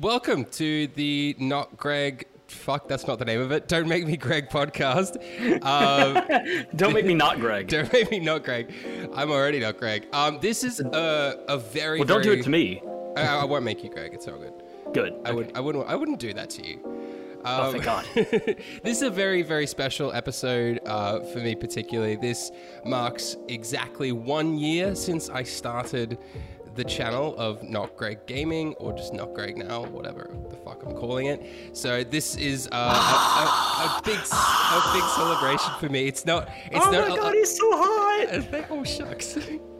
Welcome to the Not Greg. Fuck, that's not the name of it. Don't make me Greg podcast. Um, Don't make me not Greg. don't make me not Greg. I'm already not Greg. Um, this is a, a very well, don't do it to me. I, I won't make you Greg. It's all good. Good. I would. I wouldn't. I wouldn't do that to you. Oh, Um, thank God. this is a very, very special episode uh, for me, particularly. This marks exactly one year since I started the channel of Not Greg Gaming, or just Not Greg Now, whatever the fuck I'm calling it. So this is uh, a, a, a big, a big celebration for me. It's not. It's oh not. my a- God, he's so hot. Oh shucks.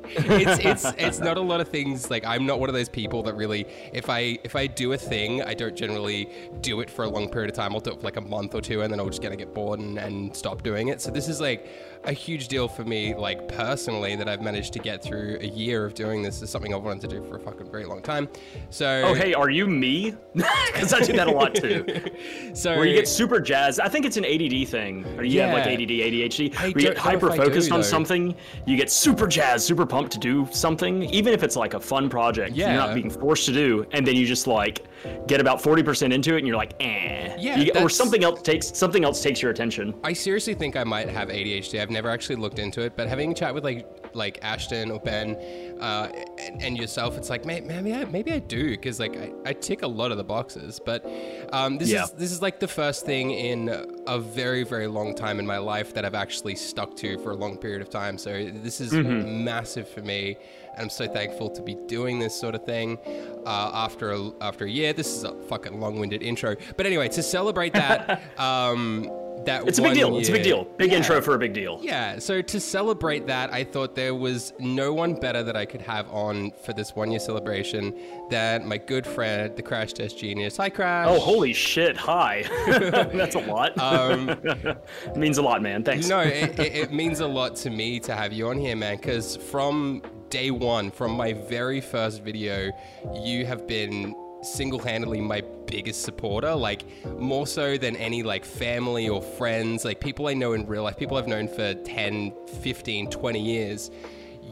it's it's it's not a lot of things like I'm not one of those people that really if I if I do a thing I don't generally do it for a long period of time I'll do it for like a month or two and then I'll just gonna get bored and, and stop doing it so this is like a huge deal for me like personally that I've managed to get through a year of doing this is something I've wanted to do for a fucking very long time so Oh, hey, are you me? Because I do that a lot too. so Where you get super jazzed. I think it's an ADD thing. Or you have like ADD, ADHD. I Where you get hyper focused do, on though. something. You get super jazzed, super pumped to do something, even if it's like a fun project. yeah. You're not being forced to do, and then you just like get about forty percent into it, and you're like, eh. Yeah, You or something else takes something else takes your attention. I seriously think I might have ADHD. I've never actually looked into it, but having a chat with like like Ashton or Ben uh, and, and yourself, it's like, "Mate, maybe I, maybe I do because like I, I tick a lot of the boxes. But um, this Yeah. is this is like the first thing in a very very long time in my life that I've actually stuck to for a long period of time. So this is massive for me. And I'm so thankful to be doing this sort of thing uh, after a, after a year. This is a fucking long-winded intro, but anyway, to celebrate that, um, that It's a big deal. It's a big deal. Big Yeah. intro for a big deal. Yeah, so to celebrate that, I thought there was no one better that I could have on for this one year celebration than my good friend, the Crash Test Genius. Hi, Crash. Oh, holy shit! Hi. That's a lot. Um, it means a lot, man. Thanks. no, it, it, it means a lot to me to have you on here, man, because from day one, from my very first video, you have been single-handedly my biggest supporter like more so than any like family or friends like people i know in real life people i've known for 10 15 20 years.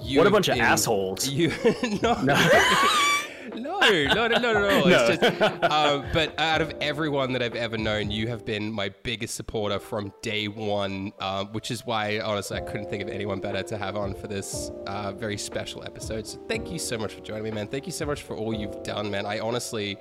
You What a bunch of assholes. you no. No no no no no no, It's just, um, but out of everyone that I've ever known, you have been my biggest supporter from day one, um, which is why honestly I couldn't think of anyone better to have on for this uh, very special episode. So thank you so much for joining me, man. Thank you so much for all you've done, man. I honestly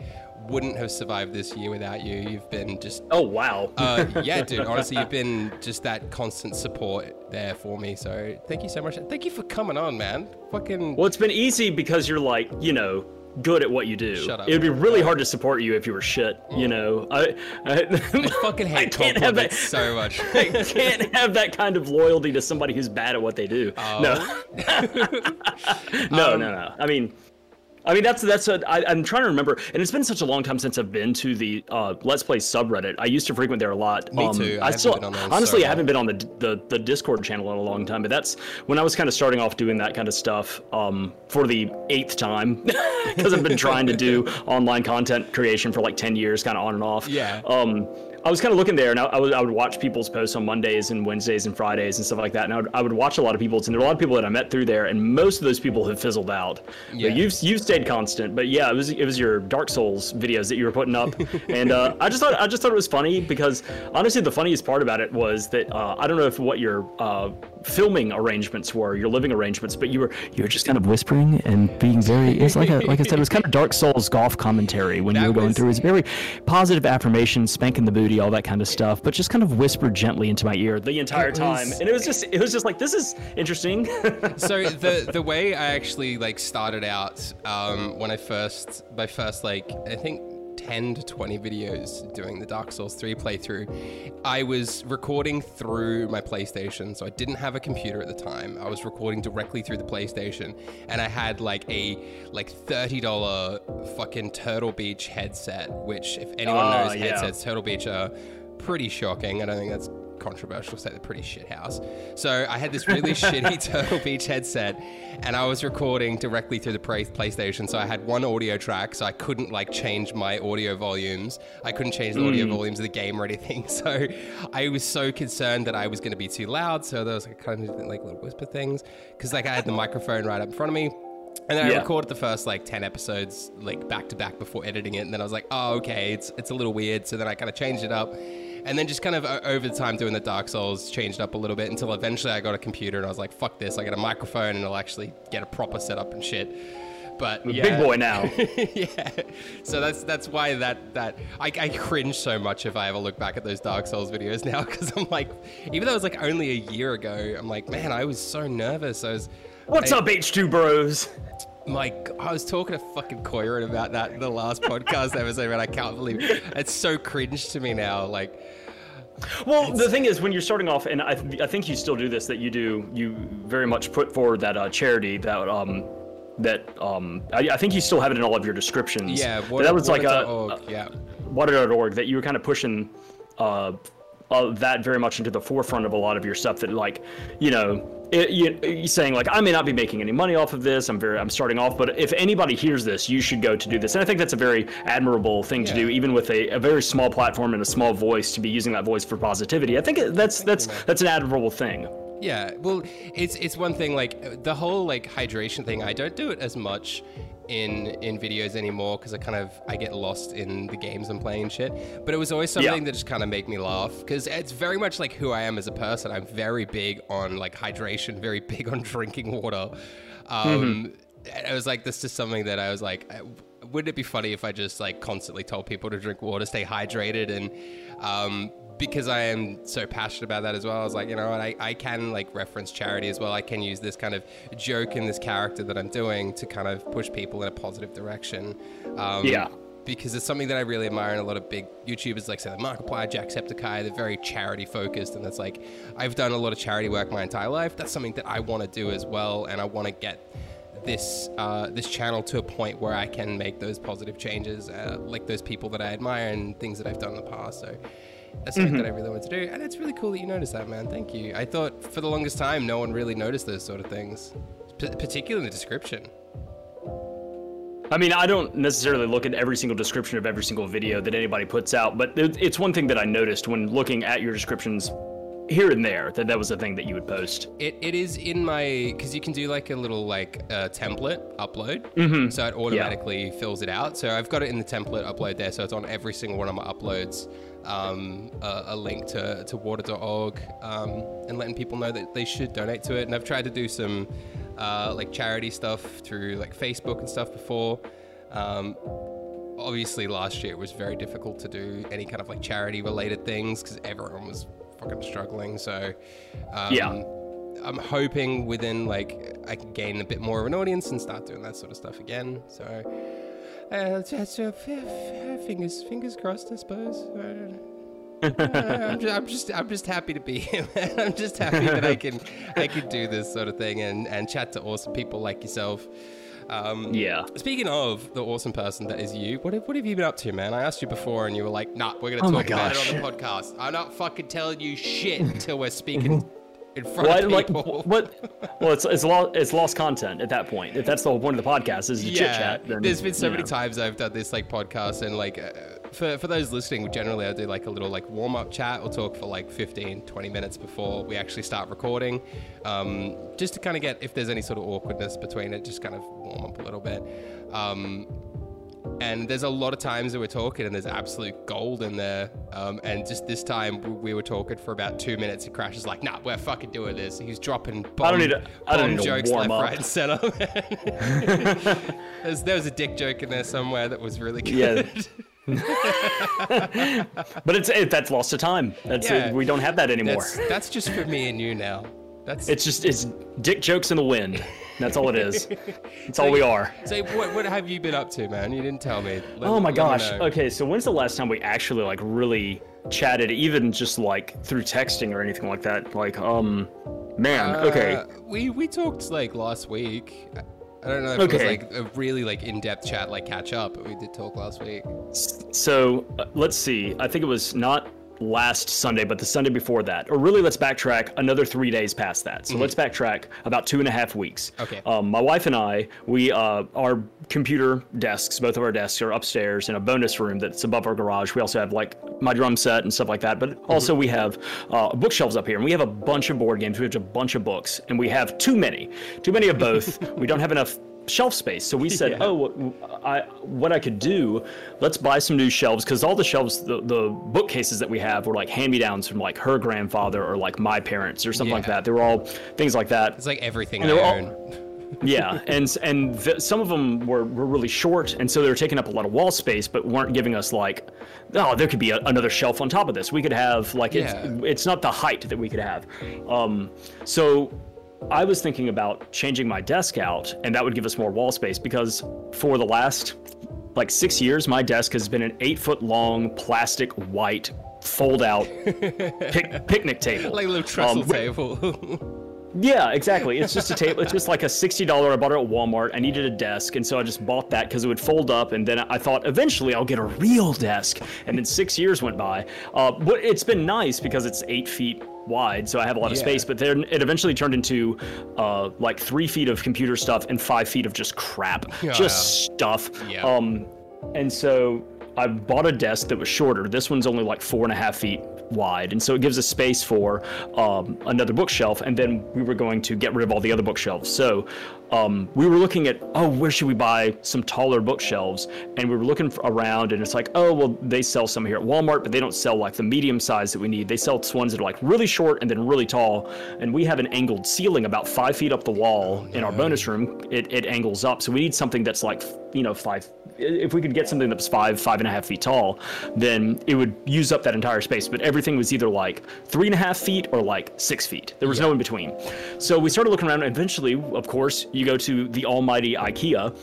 wouldn't have survived this year without you. You've been just Oh wow. uh, yeah, dude. Honestly, you've been just that constant support there for me. So thank you so much. Thank you for coming on, man. Fucking well, it's been easy because you're like, you know, good at what you do. Shut up. It would be really hard to support you if you were shit. You mm. know, I, I, I fucking I can't have that. so much. I can't have that kind of loyalty to somebody who's bad at what they do. Oh. No, no, no, no. I mean, I mean that's that's a, I, I'm trying to remember, and it's been such a long time since I've been to the uh, Let's Play subreddit. I used to frequent there a lot. Me too. I I, still been on there honestly so I haven't been on the, the the Discord channel in a long time, but that's when I was kind of starting off doing that kind of stuff um, for the eighth time because I've been trying to do online content creation for like ten years, kind of on and off. Yeah. Um, I was kind of looking there, and I, I, would, I would watch people's posts on Mondays and Wednesdays and Fridays and stuff like that. And I would, I would watch a lot of people's, and there are a lot of people that I met through there, and most of those people have fizzled out. Yeah. But you've you've stayed constant. But yeah, it was it was your Dark Souls videos that you were putting up, and uh, I just thought I just thought it was funny because honestly, the funniest part about it was that uh, I don't know if what your uh, filming arrangements were, your living arrangements, but you were you were just kind of whispering and being very. It's like a, like I said, it was kind of Dark Souls golf commentary when you were going was- through. It's very positive affirmations, spanking the booty, all that kind of stuff, but just kind of whispered gently into my ear the entire time, was- and it was just it was just like this is interesting. so the the way I actually like started out um, when I first my first like I think 10 to 20 videos doing the Dark Souls 3 playthrough, I was recording through my PlayStation. So I didn't have a computer at the time. I was recording directly through the PlayStation and I had like a like $30 fucking Turtle Beach headset, which if anyone Ah, knows yeah. headsets, Turtle Beach are pretty shocking. I don't think that's controversial say they're pretty shit house. So I had this really shitty Turtle Beach headset, and I was recording directly through the PlayStation. So I had one audio track, so I couldn't like change my audio volumes. I couldn't change the audio mm. volumes of the game or anything. So I was so concerned that I was going to be too loud. So there was like kind of like little whisper things because like I had the microphone right up in front of me. And then I recorded the first like ten episodes like back to back before editing it, and then I was like, oh okay, it's it's a little weird. So then I kind of changed it up, and then just kind of uh, over the time doing the Dark Souls changed up a little bit until eventually I got a computer and I was like, fuck this, I got a microphone and I'll actually get a proper setup and shit. But yeah, Big boy now. yeah. So that's that's why that that I, I cringe so much if I ever look back at those Dark Souls videos now because I'm like, even though it was like only a year ago, I'm like, man, I was so nervous. I was. What's I- up, H2 Bros? Mike, I was talking to fucking Koirin about that in the last podcast episode, and I can't believe it's so cringe to me now. Like, Well, the thing is, when you're starting off, and I, th- I think you still do this, that you do, you very much put forward that uh, charity that um, that um, I, I think you still have it in all of your descriptions. yeah, that was like a, org, yeah, water.org that you were kind of pushing uh, uh, that very much into the forefront of a lot of your stuff that like you know it, you, saying like i may not be making any money off of this. I'm very i'm starting off but if anybody hears this you should go to do this. And i think that's a very admirable thing to do even with a, a very small platform and a small voice to be using that voice for positivity. I think that's that's that's an admirable thing. Yeah. Well, it's it's one thing like the whole like hydration thing. I don't do it as much in in videos anymore because I kind of I get lost in the games I'm playing and shit. But it was always something Yeah. that just kind of make me laugh because it's very much like who I am as a person. I'm very big on like hydration, very big on drinking water. Um, and It was like this is something that I was like. Wouldn't it be funny if I just like constantly told people to drink water, stay hydrated, and um, because I am so passionate about that as well, I was like, you know what, I, I can like reference charity as well. I can use this kind of joke in this character that I'm doing to kind of push people in a positive direction. Um, Yeah. Because it's something that I really admire in a lot of big YouTubers, like say like Markiplier, Jacksepticeye. They're very charity focused, and that's like I've done a lot of charity work my entire life. That's something that I want to do as well, and I want to get this uh, this channel to a point where I can make those positive changes, uh, like those people that I admire and things that I've done in the past. So that's something that I really want to do, and it's really cool that you noticed that, man. Thank you. I thought for the longest time no one really noticed those sort of things, P- particularly in the description. I mean, I don't necessarily look at every single description of every single video that anybody puts out, but it's one thing that I noticed when looking at your descriptions here and there that that was a thing that you would post. It, it is in my because you can do like a little like uh, template upload, so it automatically fills it out. So I've got it in the template upload there, so it's on every single one of my uploads. Um, a, a link to to water.org um, and letting people know that they should donate to it. And I've tried to do some uh, like charity stuff through like Facebook and stuff before. Um, obviously last year it was very difficult to do any kind of like charity related things because everyone was fucking struggling so um, Yeah. i'm hoping within like i can gain a bit more of an audience and start doing that sort of stuff again so uh, just, uh, f- f- fingers fingers crossed i suppose I don't know. Uh, I'm, just, I'm just I'm just happy to be here, man. I'm just happy that I can I can do this sort of thing and, and chat to awesome people like yourself. Um, Yeah. Speaking of the awesome person that is you, what have, what have you been up to, man? I asked you before, and you were like, "Nah, we're gonna Oh talk about it on the podcast. I'm not fucking telling you shit until we're speaking in front What, of like, what? Well, it's it's lost it's lost content at that point. If that's the whole point of the podcast is to chit chat. Then there's been so many know. times I've done this like podcast and like uh, for, for those listening, generally I do like a little like warm up chat. We'll talk for like 15, 20 minutes before we actually start recording, um, just to kind of get if there's any sort of awkwardness between it, just kind of warm up a little bit. Um, and there's a lot of times that we're talking and there's absolute gold in there. Um, and just this time we- we were talking for about two minutes and Crash is like, nah, we're fucking doing this. He's dropping bomb, I don't need to- I don't need jokes left, up. right, and center. There's, there was a dick joke in there somewhere that was really good. Yeah. But it's it, that's lost to time. That's Yeah. we don't have that anymore. that's, that's just for me and you now. That's It's just it's dick jokes in the wind. That's all it is. That's all we are. So what, what have you been up to, man? You didn't tell me. Let- Oh my gosh. Okay, so when's the last time we actually like really chatted, even just like through texting or anything like that? Like, um, man. okay. Uh, we we talked like last week. I- don't know if it was like a really like in-depth chat, like catch up, but we did talk last week. So uh, let's see. I think it was not last Sunday, but the Sunday before that. Or really, let's backtrack another three days past that. So let's backtrack about two and a half weeks. Mm-hmm. Okay. Um, my wife and I, we uh, our computer desks, both of our desks are upstairs in a bonus room that's above our garage. We also have like my drum set and stuff like that. But also we have uh, bookshelves up here, and we have a bunch of board games. We have a bunch of books, and we have too many, too many of both. we don't have enough shelf space. So we said, Yeah. oh, I, what I could do, let's buy some new shelves because all the shelves, the, the bookcases that we have were like hand-me-downs from like her grandfather or like my parents or something like that. They were all things like that. It's like everything And I all- own. yeah, and and th- some of them were, were really short, and so they were taking up a lot of wall space, but weren't giving us like, oh, there could be a, another shelf on top of this. We could have like it's Yeah. it's not the height that we could have. Um, so I was thinking about changing my desk out, and that would give us more wall space because for the last like six years, my desk has been an eight foot long plastic white fold out pic- picnic table. Like a little trestle Um, table. Yeah, exactly. It's just a table. It's just like a sixty dollar. I bought it at Walmart. I needed a desk, and so I just bought that because it would fold up. And then I thought eventually I'll get a real desk. And then six years went by. Uh, but it's been nice because it's eight feet wide, so I have a lot of Yeah. space. But then it eventually turned into uh, like three feet of computer stuff and five feet of just crap, Yeah. just stuff. Yeah. Um, and so I bought a desk that was shorter. This one's only like four and a half feet wide, and so it gives us space for um, another bookshelf. And then we were going to get rid of all the other bookshelves. So um, we were looking at, oh, where should we buy some taller bookshelves? And we were looking around, and it's like, oh, well, they sell some here at Walmart, but they don't sell like the medium size that we need. They sell ones that are like really short and then really tall. And we have an angled ceiling about five feet up the wall in our bonus room. It, it angles up, so we need something that's like, you know, five. If we could get something that was five, five and a half feet tall, then it would use up that entire space. But everything was either like three and a half feet or like six feet. There was no in between. So we started looking around. And eventually, of course, you go to the almighty IKEA.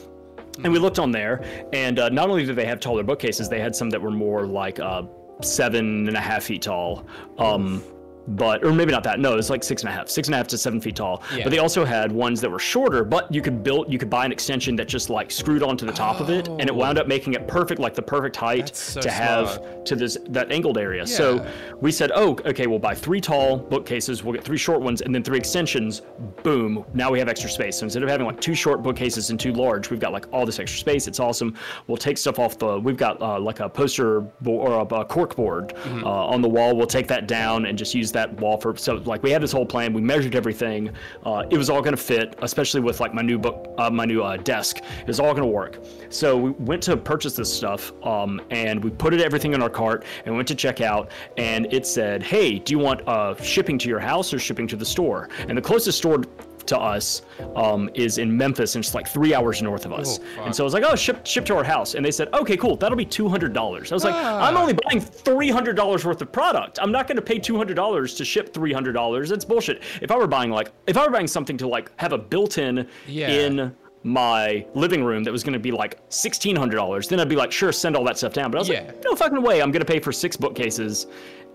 And we looked on there, and uh, not only did they have taller bookcases, they had some that were more like uh, seven and a half feet tall. Um, but or maybe not that. No, it's like six and a half, six and a half to seven feet tall. Yeah. But they also had ones that were shorter, but you could build, you could buy an extension that just like screwed onto the top of it, and it wound up making it perfect, like the perfect height so to have to this that angled area. So we said, oh, okay, we'll buy three tall bookcases, we'll get three short ones, and then three extensions. Boom! Now we have extra space. So instead of having like two short bookcases and two large, we've got like all this extra space. It's awesome. We'll take stuff off the. We've got uh, like a poster bo- or a, a cork board Mm-hmm. uh, on the wall. We'll take that down and just use that wall for. So like we had this whole plan. We measured everything. Uh, it was all going to fit, especially with like my new book, uh, my new uh, desk. It was all going to work. So we went to purchase this stuff, um, and we put it everything in our cart and went to check out. And it said, "Hey, do you want uh, shipping to your house or shipping to the store?" And the closest store to us um, is in Memphis, and it's like three hours north of us. Oh, and so I was like, "Oh, ship ship to our house." And they said, "Okay, cool. That'll be two hundred dollars." I was like, Ah. "I'm only buying three hundred dollars worth of product. I'm not going to pay two hundred dollars to ship three hundred dollars. That's bullshit. If I were buying like, if I were buying something to like have a built-in Yeah. in my living room that was going to be like sixteen hundred dollars, then I'd be like, sure, send all that stuff down. But I was Yeah. like, no fucking way. I'm going to pay for six bookcases,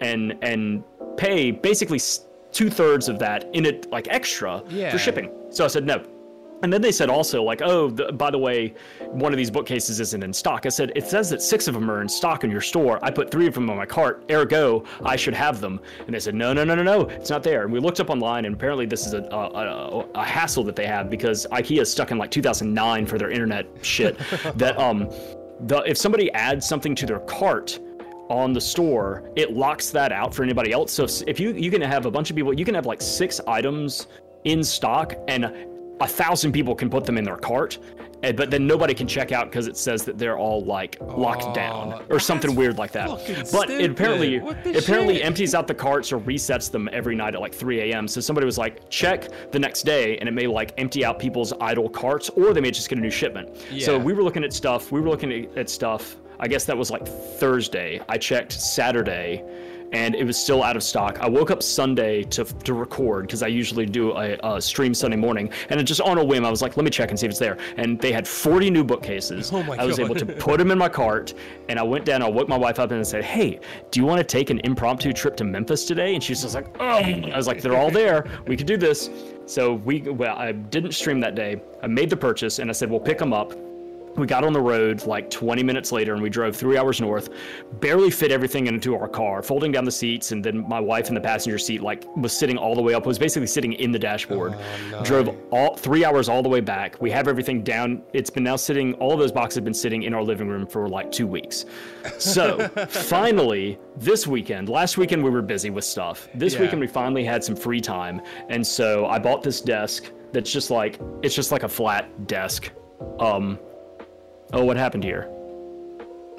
and and pay basically two thirds of that in it like extra Yeah. for shipping. So I said no. And then they said also like, oh, the, by the way, one of these bookcases isn't in stock. I said it says that six of them are in stock in your store. I put three of them on my cart. Ergo, I should have them. And they said no, no, no, no, no, it's not there. And we looked up online, and apparently this is a a, a, a hassle that they have because IKEA is stuck in like 2009 for their internet shit. that um, the if somebody adds something to their cart on the store, it locks that out for anybody else. So if you you can have a bunch of people, you can have like six items in stock, and a thousand people can put them in their cart, and, but then nobody can check out because it says that they're all like locked Oh, down or something weird like that. But it apparently stupid. What the it apparently shit? empties out the carts or resets them every night at like 3 a.m. So somebody was like, check the next day, and it may like empty out people's idle carts, or they may just get a new shipment. So we were looking at stuff. We were looking at stuff. I guess that was like Thursday. I checked Saturday, and it was still out of stock. I woke up Sunday to to record because I usually do a, a stream Sunday morning, and it just on a whim, I was like, let me check and see if it's there. And they had 40 new bookcases. Oh my I was God. able to put them in my cart, and I went down. I woke my wife up and I said, "Hey, do you want to take an impromptu trip to Memphis today?" And she was just like, "Oh," I was like, "They're all there. We could do this." So we, well, I didn't stream that day. I made the purchase, and I said, "We'll pick them up." We got on the road like 20 minutes later and we drove three hours north. Barely fit everything into our car, folding down the seats. And then my wife in the passenger seat, like, was sitting all the way up, was basically sitting in the dashboard. Drove all three hours all the way back. We have everything down. It's been now sitting, all of those boxes have been sitting in our living room for like two weeks. So finally, this weekend, last weekend we were busy with stuff. This Yeah. weekend we finally had some free time. And so I bought this desk that's just like it's just like a flat desk. Um, oh, what happened here?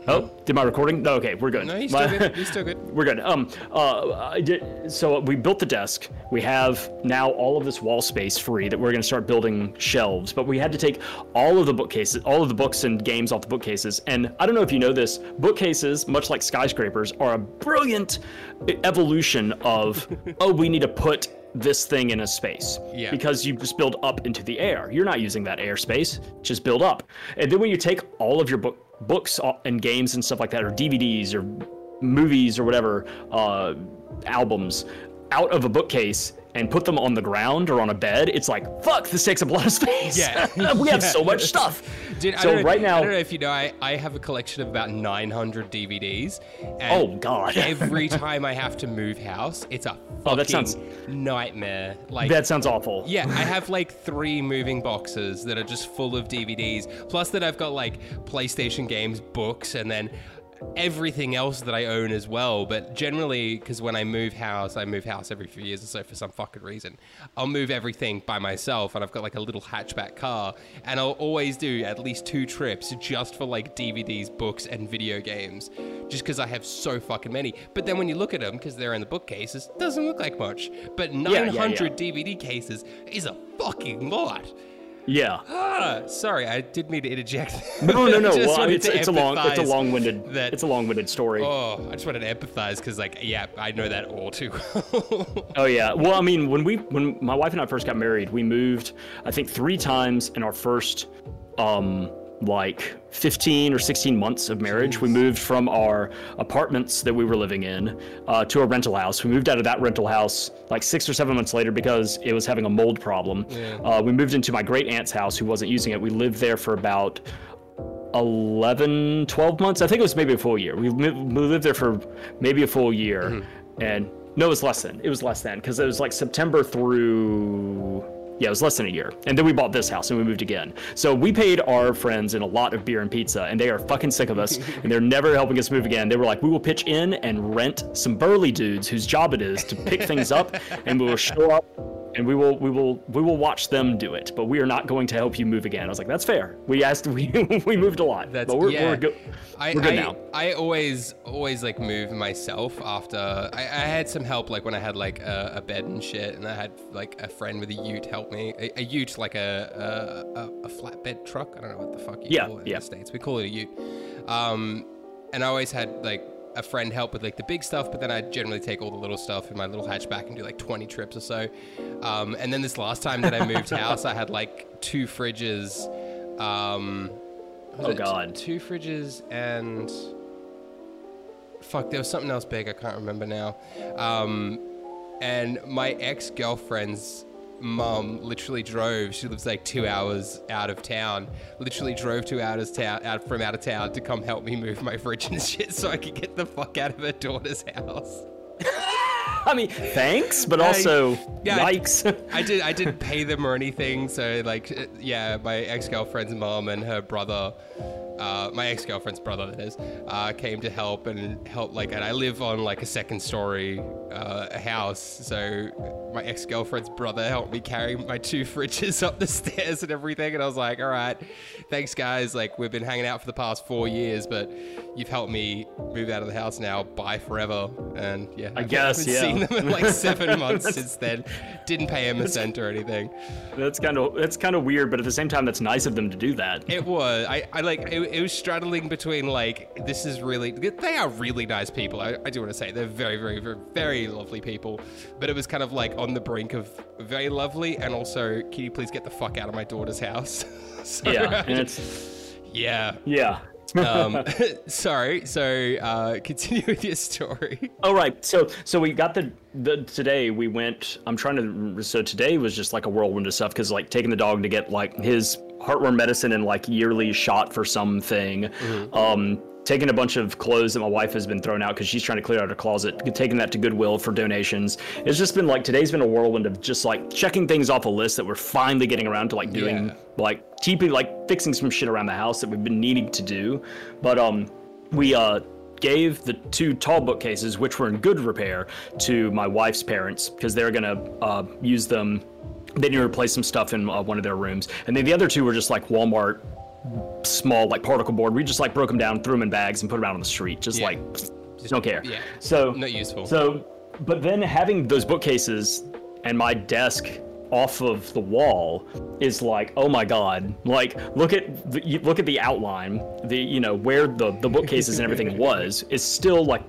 Oh, did my recording? No, okay, we're good. No, he's My- still good. He's still good. we're good. Um, uh, I did, so we built the desk. We have now all of this wall space free that we're going to start building shelves. But we had to take all of the bookcases, all of the books and games off the bookcases. And I don't know if you know this, bookcases, much like skyscrapers, are a brilliant evolution of oh, we need to put this thing in a space Yeah. because you just build up into the air. You're not using that airspace, just build up. And then when you take all of your book books and games and stuff like that, or DVDs or movies or whatever, uh, albums, out of a bookcase and put them on the ground or on a bed, it's like fuck. This takes up a lot of space. Yeah. we have Yeah. so much stuff. Dude, so right now, I don't know if you know, I, I have a collection of about 900 DVDs. And Oh, God. every time I have to move house, it's a fucking Oh, that sounds- nightmare. Like, that sounds awful. yeah, I have like three moving boxes that are just full of DVDs. Plus that I've got like PlayStation games, books, and then everything else that I own as well. But generally, because when I move house, I move house every few years or so for some fucking reason. I'll move everything by myself, and I've got like a little hatchback car, and I'll always do at least two trips just for like DVDs, books, and video games, just because I have so fucking many. But then when you look at them, because they're in the bookcases, doesn't look like much. But yeah, 900 DVD cases is a fucking lot. Yeah. Ah, sorry, I did mean to interject. No, no, no. I well, it's, it's a long, it's a long-winded, that- it's a long-winded story. Oh, I just wanted to empathize because, like, yeah, I know that all too. Oh yeah. Well, I mean, when we when my wife and I first got married, we moved I think 3 times in our first um like 15 or 16 months of marriage. We moved from our apartments that we were living in uh, to a rental house. We moved out of that rental house like 6 or 7 months later because it was having a mold problem. Uh, we moved into my great aunt's house who wasn't using it. We lived there for about 11 12 months i think it was maybe a full year we, we lived there for maybe a full year and no it was less than it was less than because it was like september through yeah it was less than a year. And then we bought this house and we moved again. So we paid our friends in a lot of beer and pizza and they are fucking sick of us and they're never helping us move again. They were like we will pitch in and rent some burly dudes whose job it is to pick things up and we will show up and we will we will we will watch them do it but we are not going to help you move again i was like that's fair we asked we we moved a lot That's but we're, yeah. we're good I, we're good I, now I always, always like move myself after I, I had some help, like when I had like a, a bed and shit, and I had like a friend with a ute help me. A, a ute, like a, a, a, flatbed truck. I don't know what the fuck you Yeah, call it in yeah. the states. We call it a ute. Um, and I always had like a friend help with like the big stuff, but then I generally take all the little stuff in my little hatchback and do like 20 trips or so. Um, and then this last time that I moved house, I had like two fridges. Um, Oh, it God. two fridges and fuck, there was something else big. I can't remember now. Um, and my ex girlfriend's mum literally drove. She lives like two hours out of town. Literally drove two hours town out from out of town to come help me move my fridge and shit, so I could get the fuck out of her daughter's house. i mean thanks but I- also yeah, yikes I did. I didn't pay them or anything. So like, uh, yeah, my ex girlfriend's mom and her brother, uh, my ex girlfriend's brother that is, uh, came to help and help. Like, and I live on like a second story uh, house, so my ex girlfriend's brother helped me carry my two fridges up the stairs and everything. And I was like, all right, thanks guys. Like, we've been hanging out for the past four years, but you've helped me move out of the house now. Bye forever. And yeah, I guess, haven't yeah. Seen them in like seven months since then. Didn't pay him a cent or anything. that's kind of that's kind of weird but at the same time that's nice of them to do that It was. I, I like. It, it was straddling between like this is really. They are really nice people. I, I do want to say they're very, very, very, very lovely people. But it was kind of like on the brink of very lovely and also, can you please get the fuck out of my daughter's house? so, yeah and it's yeah. yeah Um, sorry. So uh, continue with your story. All Oh, right. So so we got the the today we went. I'm trying to. So today was just like a whirlwind of stuff because like taking the dog to get like his heartworm medicine and like yearly shot for something. Um, taking a bunch of clothes that my wife has been throwing out because she's trying to clear out her closet. Taking that to Goodwill for donations. It's just been like today's been a whirlwind of just like checking things off a list that we're finally getting around to like doing Yeah. like TP like fixing some shit around the house that we've been needing to do. But um we uh gave the two tall bookcases which were in good repair to my wife's parents because they're gonna uh, use them they need to replace some stuff in uh, one of their rooms, and then the other two were just like Walmart small like particle board. We just like broke them down, threw them in bags, and put them out on the street. Just Yeah. like just don't care. yeah. So Not useful. So, but then having those bookcases and my desk off of the wall is like, oh my god! Like, look at the, look at the outline. The you know where the the bookcases and everything was is still like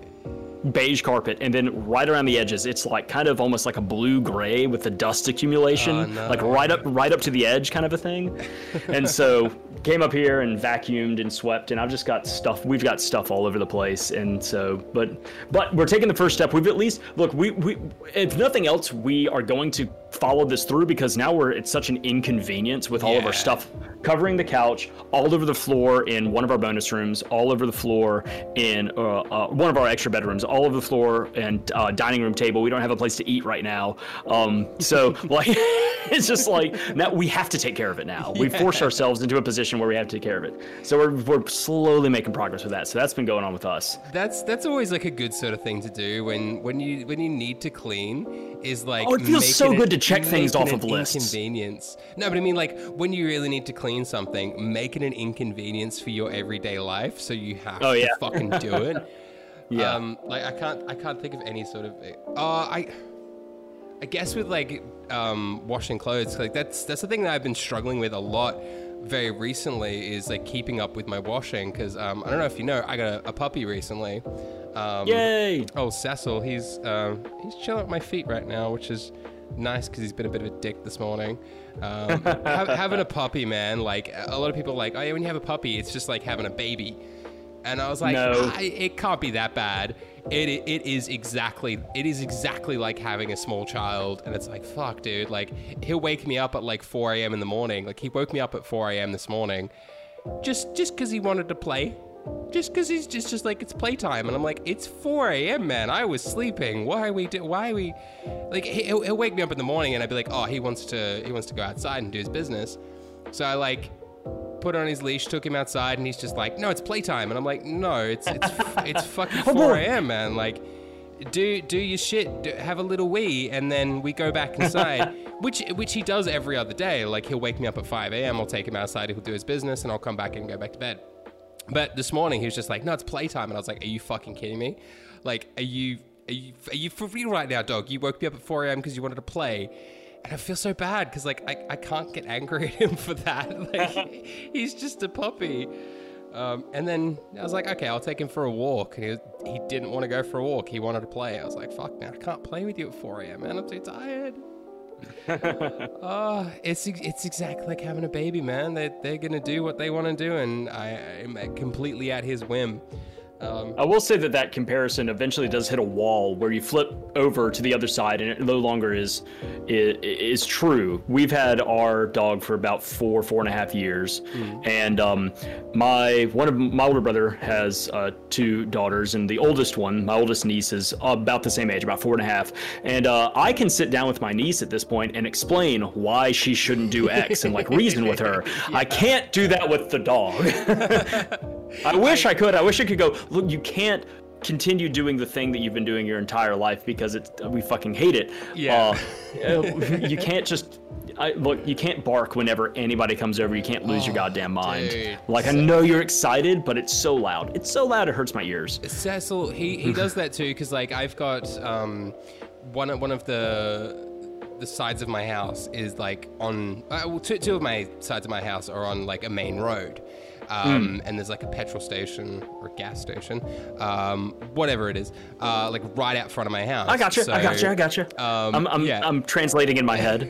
beige carpet and then right around the edges it's like kind of almost like a blue gray with the dust accumulation Oh, no. like right up right up to the edge kind of a thing. And so came up here and vacuumed and swept and i've just got stuff we've got stuff all over the place and so but but we're taking the first step. We've at least look we, we if nothing else we are going to follow this through because now we're it's such an inconvenience with all of our stuff covering the couch all over the floor in one of our bonus rooms all over the floor in uh, uh, one of our extra bedrooms all over the floor and uh, dining room table we don't have a place to eat right now um, so like it's just like now we have to take care of it now we force ourselves into a position where we have to take care of it so we're, we're slowly making progress with that so that's been going on with us That's that's always like a good sort of thing to do when when you when you need to clean is like Oh, it feels so good to check things off of lists. Inconvenience. No, but I mean like when you really need to clean something, make it an inconvenience for your everyday life, so you have Oh, to yeah. fucking do it. Yeah. Um, like I can't I can't think of any sort of. Uh, I. I guess with like um, washing clothes, like that's that's the thing that I've been struggling with a lot very recently is like keeping up with my washing because um, I don't know if you know I got a, a puppy recently. Um, yay Oh, Cecil, he's um, he's chilling at my feet right now, which is nice because he's been a bit of a dick this morning. Um, ha- having a puppy, man, like a lot of people are like, oh yeah, when you have a puppy, it's just like having a baby. And I was like, No. "Ah, it can't be that bad. It, it is exactly it is exactly like having a small child, and it's like fuck, dude. Like he'll wake me up at like 4 a.m. in the morning. Like he woke me up at 4 a.m. this morning, just just because he wanted to play just because he's just just like it's playtime and i'm like it's 4 a.m man i was sleeping why are we do why are we like he'll, he'll wake me up in the morning and i'd be like oh he wants to he wants to go outside and do his business so i like put on his leash took him outside and he's just like no it's playtime and i'm like no it's it's it's fucking 4 a.m man like do do your shit do, have a little wee and then we go back inside which which he does every other day like he'll wake me up at 5 a.m i'll take him outside he'll do his business and i'll come back and go back to bed but this morning he was just like, "No, it's playtime," and I was like, "Are you fucking kidding me? Like, are you are you are you for real right now, dog? You woke me up at 4 a.m. because you wanted to play." And I feel so bad because like I, I can't get angry at him for that. Like he's just a puppy. Um, and then I was like, okay, I'll take him for a walk. And he, he didn't want to go for a walk. He wanted to play. I was like, fuck, man, I can't play with you at 4 a.m. Man, I'm too tired. Oh, it's it's exactly like having a baby, man. They they're gonna do what they want to do, and I am completely at his whim. Um, I will say that that comparison eventually does hit a wall where you flip over to the other side, and it no longer is is, is true. We've had our dog for about four four and a half years, and um, my one of my older brother has uh, two daughters, and the oldest one, my oldest niece, is about the same age, about four and a half. And uh, I can sit down with my niece at this point and explain why she shouldn't do X and like reason with her. I can't do that with the dog. I wish I, could. I wish I could go. Look, you can't continue doing the thing that you've been doing your entire life because it's we fucking hate it. Yeah. Uh, you can't just. I, look, you can't bark whenever anybody comes over. You can't lose your goddamn mind. dude. Like I know you're excited, but it's so loud. It's so loud it hurts my ears. Cecil, he, he does that too, because like I've got um, one of- one of the the sides of my house is like on uh, well, two, two of my sides of my house are on like a main road. Um, and there's like a petrol station or gas station, um, whatever it is, uh, like right out front of my house. I got you. I got you. I got you. um, I'm, I'm, yeah. I'm translating in my head.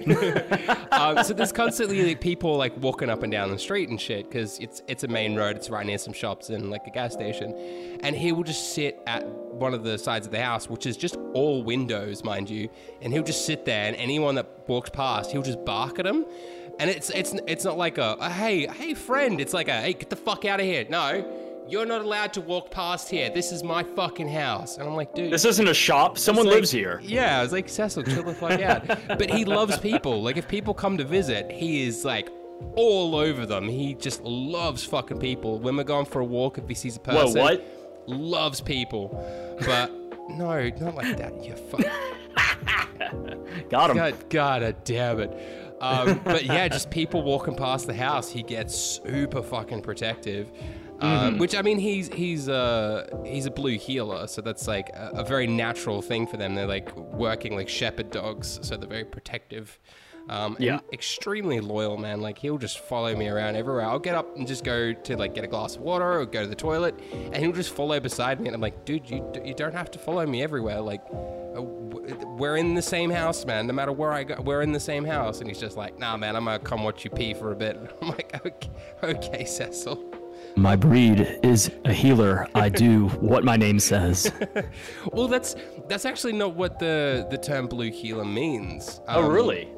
um, so there's constantly like, people like walking up and down the street and shit because it's it's a main road. It's right near some shops and like a gas station, and he will just sit at one of the sides of the house, which is just all windows, mind you, and he'll just sit there, and anyone that walks past, he'll just bark at him, and it's it's it's not like a, a hey hey friend, it's like a hey get the fuck out of here, no. You're not allowed to walk past here. This is my fucking house. And I'm like, dude. this isn't a shop. Someone like- lives here. Yeah, I was like, Cecil, chill the fuck out. But he loves people. Like, if people come to visit, he is like all over them. He just loves fucking people. When we're going for a walk, if he sees a person. Whoa, what? loves people. But no, not like that. You fuck. Got him. God, God damn it. Um, but yeah, just people walking past the house, he gets super fucking protective. Mm-hmm. Um, which I mean, he's he's a he's a blue heeler, so that's like a, a very natural thing for them. They're like working like shepherd dogs, so they're very protective. Um, Yeah. extremely loyal, man. Like he'll just follow me around everywhere. I'll get up and just go to like get a glass of water or go to the toilet, and he'll just follow beside me. And I'm like, dude, you you don't have to follow me everywhere. Like, uh, we're in the same house, man. No matter where I go, we're in the same house. And he's just like, nah, man, I'm gonna come watch you pee for a bit. I'm like, okay, okay, Cecil. My breed is a healer. I do what my name says. Well, that's that's actually not what the the term blue heeler means. Oh, Um, really?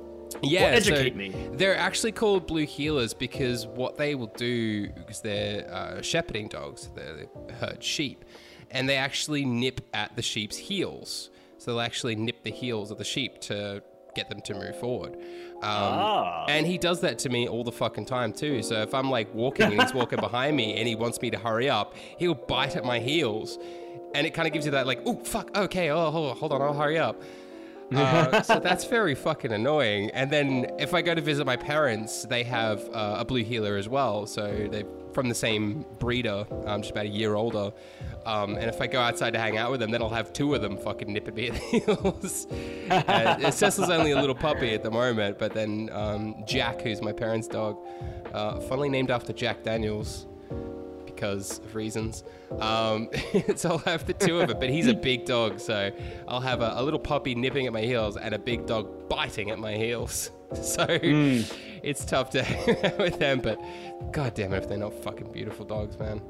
Yeah, Well, educate me. They're actually called blue heelers because what they will do, because they're uh, shepherding dogs, they herd sheep, and they actually nip at the sheep's heels. So they'll actually nip the heels of the sheep to get them to move forward. Um, Ah. And he does that to me all the fucking time too. So if I'm like walking and he's walking behind me and he wants me to hurry up, he'll bite at my heels, and it kind of gives you that like, oh fuck, okay, oh hold, hold on, I'll hurry up. Uh, so that's very fucking annoying. And then if I go to visit my parents, they have uh, a blue heeler as well. So they're from the same breeder, um, just about a year older. Um, and if I go outside to hang out with them, then I'll have two of them fucking nip at me at the heels. uh, Cecil's only a little puppy at the moment, but then um, Jack, who's my parents' dog, uh, funnily named after Jack Daniels because of reasons. Um, so I'll have the two of it, but he's a big dog, so I'll have a, a little puppy nipping at my heels and a big dog biting at my heels. So it's tough to hang out with them, but god damn it if they're not fucking beautiful dogs, man.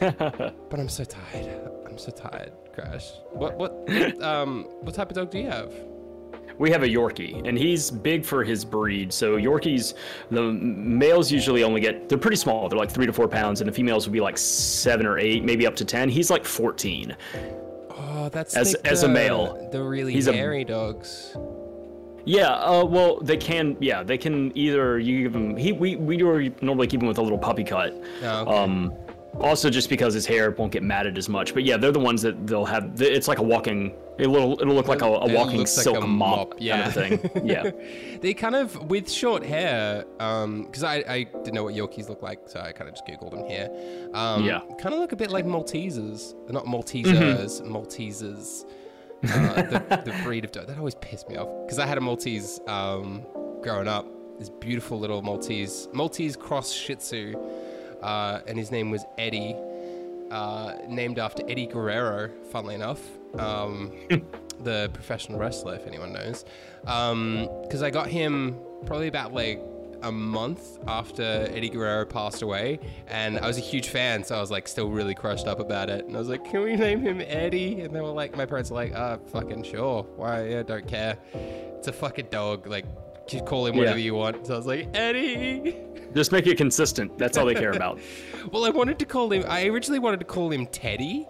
but I'm so tired. I'm so tired, Crash. What what, um what type of dog do you have? We have a Yorkie, and he's big for his breed. So Yorkies, the males usually only get they're pretty small. They're like three to four pounds, and the females would be like seven or eight, maybe up to ten. He's like fourteen. Oh, that's As- like as a the- male, The really he's a- hairy dogs. Yeah, uh, well, they can. Yeah, they can either you give him. He we we normally keep him with a little puppy cut. Oh, okay. Um, also just because his hair won't get matted as much. But yeah, they're the ones that they'll have. It's like a walking. It'll it'll look like a, a walking looks like silk a mop, mop, yeah. kind of thing. Yeah. They kind of with short hair, because I, I didn't know what Yorkies look like, so I kind of just googled them here. Um, Yeah. Mm-hmm. kind of look a bit like Maltesers, They're not Maltesers, Maltesers. Uh, the, the breed of dog that always pissed me off because I had a Maltese um, growing up. This beautiful little Maltese Maltese cross Shih Tzu, uh, and his name was Eddie, uh, named after Eddie Guerrero. Funnily enough. Um, the professional wrestler, if anyone knows. Because I got him probably about like a month after Eddie Guerrero passed away, and I was a huge fan, so I was like still really crushed up about it. And I was like, "Can we name him Eddie?" And they were like, "My parents were like, uh, fucking sure. Why? Yeah, don't care. It's a fucking dog. Like, you call him whatever Yeah. you want." So I was like, "Eddie." Just make it consistent. That's all they care about. Well, I wanted to call him. I originally wanted to call him Teddy,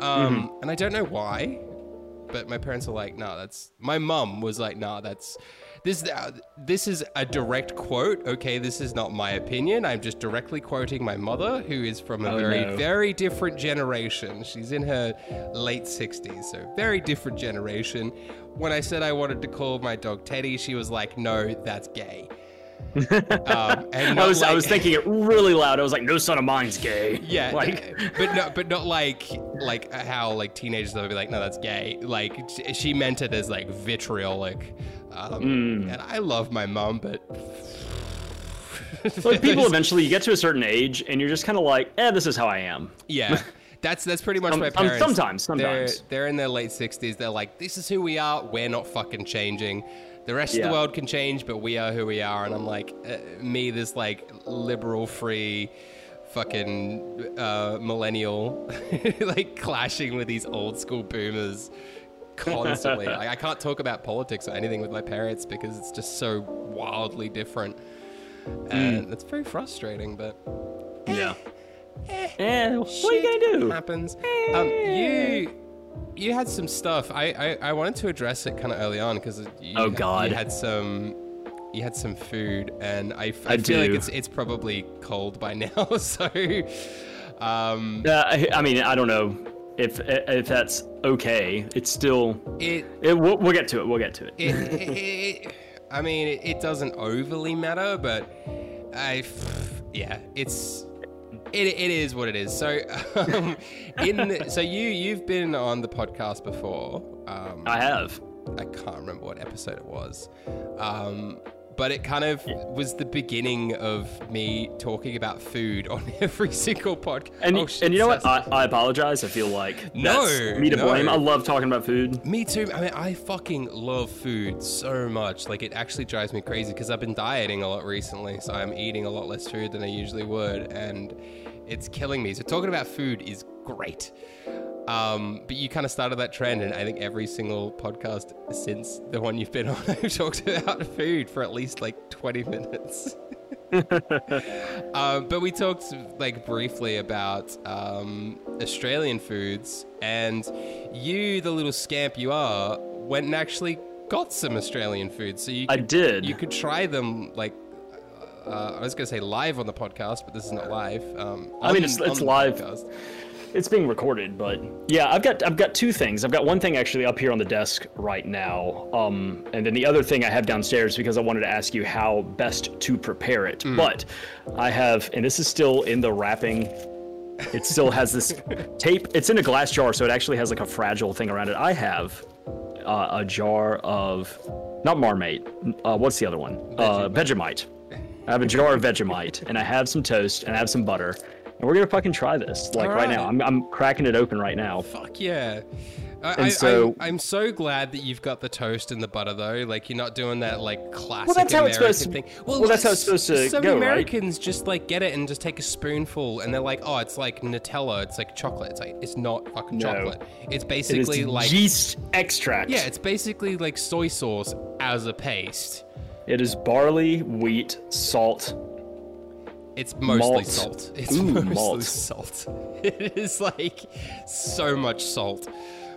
um, and I don't know why, but my parents were like, "No, that's." My mum was like, "No, that's." This uh, this is a direct quote. Okay, this is not my opinion. I'm just directly quoting my mother, who is from a Oh, very no. very different generation. She's in her late 60s, so very different generation. When I said I wanted to call my dog Teddy, she was like, "No, that's gay." Um, and I was I was thinking it really loud. I was like, no son of mine's gay. Yeah, Like but no, but not like like how like teenagers they'll be like, no, that's gay. Like she meant it as like vitriolic. Um, Mm. And I love my mom, but like people eventually you get to a certain age and you're just kind of like, eh, this is how I am. yeah, that's that's pretty much Um, my um, parents. sometimes, they're sometimes. they're in their late sixties. They're like, this is who we are. We're not fucking changing. The rest of the world can change, but we are who we are. And I'm like, uh, me, this like liberal, free, fucking uh, millennial, like clashing with these old school boomers constantly. like, I can't talk about politics or anything with my parents because it's just so wildly different, and it's very frustrating. But Yeah. eh, Eh, what are you gonna do? Happens. Um, you you had some stuff. I I, I wanted to address it kind of early on because you, Oh, God. you had some. You had some food, and I I feel like it's it's probably cold by now. So, um, Uh, I, I mean, I don't know if if that's okay. It's still. it It, we'll, we'll get to it. We'll get to it. it, it, I mean, it, it doesn't overly matter, but I, yeah, it's it, it is what it is. So, um, in the, so you you've been on the podcast before. Um, I have. I can't remember what episode it was. Um, but it kind of was the beginning of me talking about food on every single podcast. And, Oh, and you know what? I, I apologize. I feel like No, that's me to no. blame. I love talking about food. Me too. I mean, I fucking love food so much. Like, it actually drives me crazy because I've been dieting a lot recently, so I'm eating a lot less food than I usually would, and it's killing me. So talking about food is great. Um, but you kind of started that trend, and I think every single podcast since the one you've been on, I've talked about food for at least like 20 minutes. um, but we talked like briefly about um, Australian foods, and you, the little scamp you are, went and actually got some Australian food. So you I did. you could try them like. Uh, I was gonna say live on the podcast, but this is not live. Um, I mean, it's- it's live. podcast. It's being recorded, but yeah, I've got I've got two things. I've got one thing actually up here on the desk right now, um, and then the other thing I have downstairs because I wanted to ask you how best to prepare it. But I have, and this is still in the wrapping. It still has this tape. It's in a glass jar, so it actually has like a fragile thing around it. I have uh, a jar of not Marmite. Uh, what's the other one? Uh, Vegemite. I have a jar of Vegemite, and I have some toast, and I have some butter, and we're gonna fucking try this like right now. I'm I'm cracking it open right now. Fuck yeah. I, so- I, am so glad that you've got the toast and the butter though. Like you're not doing that like classic well, that's how it's supposed to- thing. well, that's how it's supposed to so go, many right? Americans just like get it and just take a spoonful and they're like, oh, it's like Nutella. It's like chocolate. It's like it's not fucking No. chocolate. It's It basically like yeast extract. yeah, it's basically like soy sauce as a paste. It is barley, wheat, salt. It's mostly Malt. salt. It's Ooh, mostly malt. salt. It is like so much salt,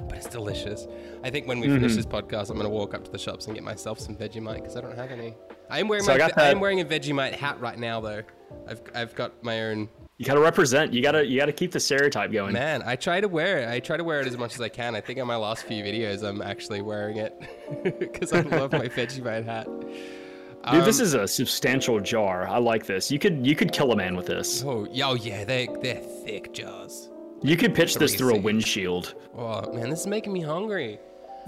but it's delicious. I think when we Mm-hmm. finish this podcast, I'm gonna walk up to the shops and get myself some Vegemite because I don't have any. I am wearing So I my, got I am wearing a Vegemite hat right now though. I've I've got my own. You gotta represent. You gotta you gotta keep the stereotype going. Man, I try to wear it. I try to wear it as much as I can. I think on my last few videos, I'm actually wearing it because I love my Vegemite hat. Dude, Um, this is a substantial jar. I like this. You could you could kill a man with this. Oh, yeah, oh yeah, they they're thick jars. You could pitch this through a windshield. Oh man, this is making me hungry.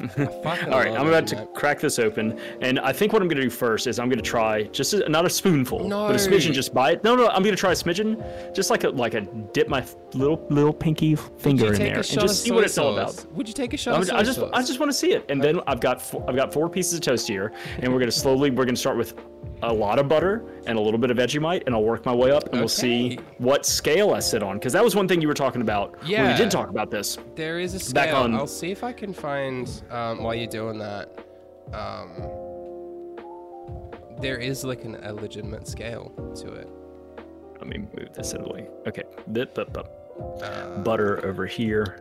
I All right, I'm about to Vegemite. crack this open, and I think what I'm gonna do first is I'm gonna try just a, not a spoonful, but a smidgen. Just by it. No, no, I'm gonna try a smidgen, just like a like a dip my little little pinky finger in there and just see what it's all about. Would you take a shot I'm, of soy I just sauce? I just want to see it, and then I've got four, I've got four pieces of toast here, and we're gonna slowly we're gonna start with a lot of butter and a little bit of Vegemite, and I'll work my way up, and we'll see what scale I sit on, because that was one thing you were talking about when Yeah. we did talk about this. There is a Back scale. on- I'll see if I can find um, while you're doing that. Um, there is like an, a legitimate scale to it. Let me move this out of the way. Okay, bip. Uh, butter over here.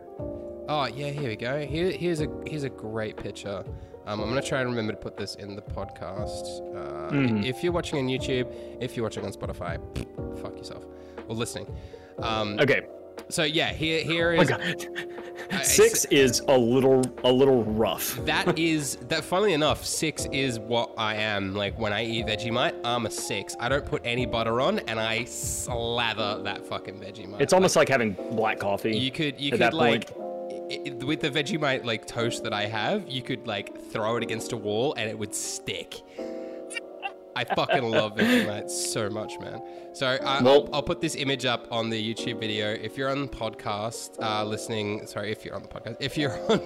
Oh yeah, here we go. Here, here's a here's a great picture. Um, I'm gonna try and remember to put this in the podcast. Uh, Mm-hmm. If you're watching on YouTube, if you're watching on Spotify, fuck yourself. Or listening. Um, Okay. So yeah, here here Oh my is god. I- Six is a little a little rough. that is that. Funnily enough, six is what I am. Like when I eat Vegemite, I'm a six. I don't put any butter on, and I slather that fucking Vegemite. It's almost like having black coffee. You could you could like point. I- i- with the Vegemite like toast that I have, you could like throw it against a wall and it would stick. I fucking love Vegemite so much, man. So I, Well- I'll, I'll put this image up on the YouTube video. If you're on podcast uh, listening, sorry, if you're on the podcast, if you're on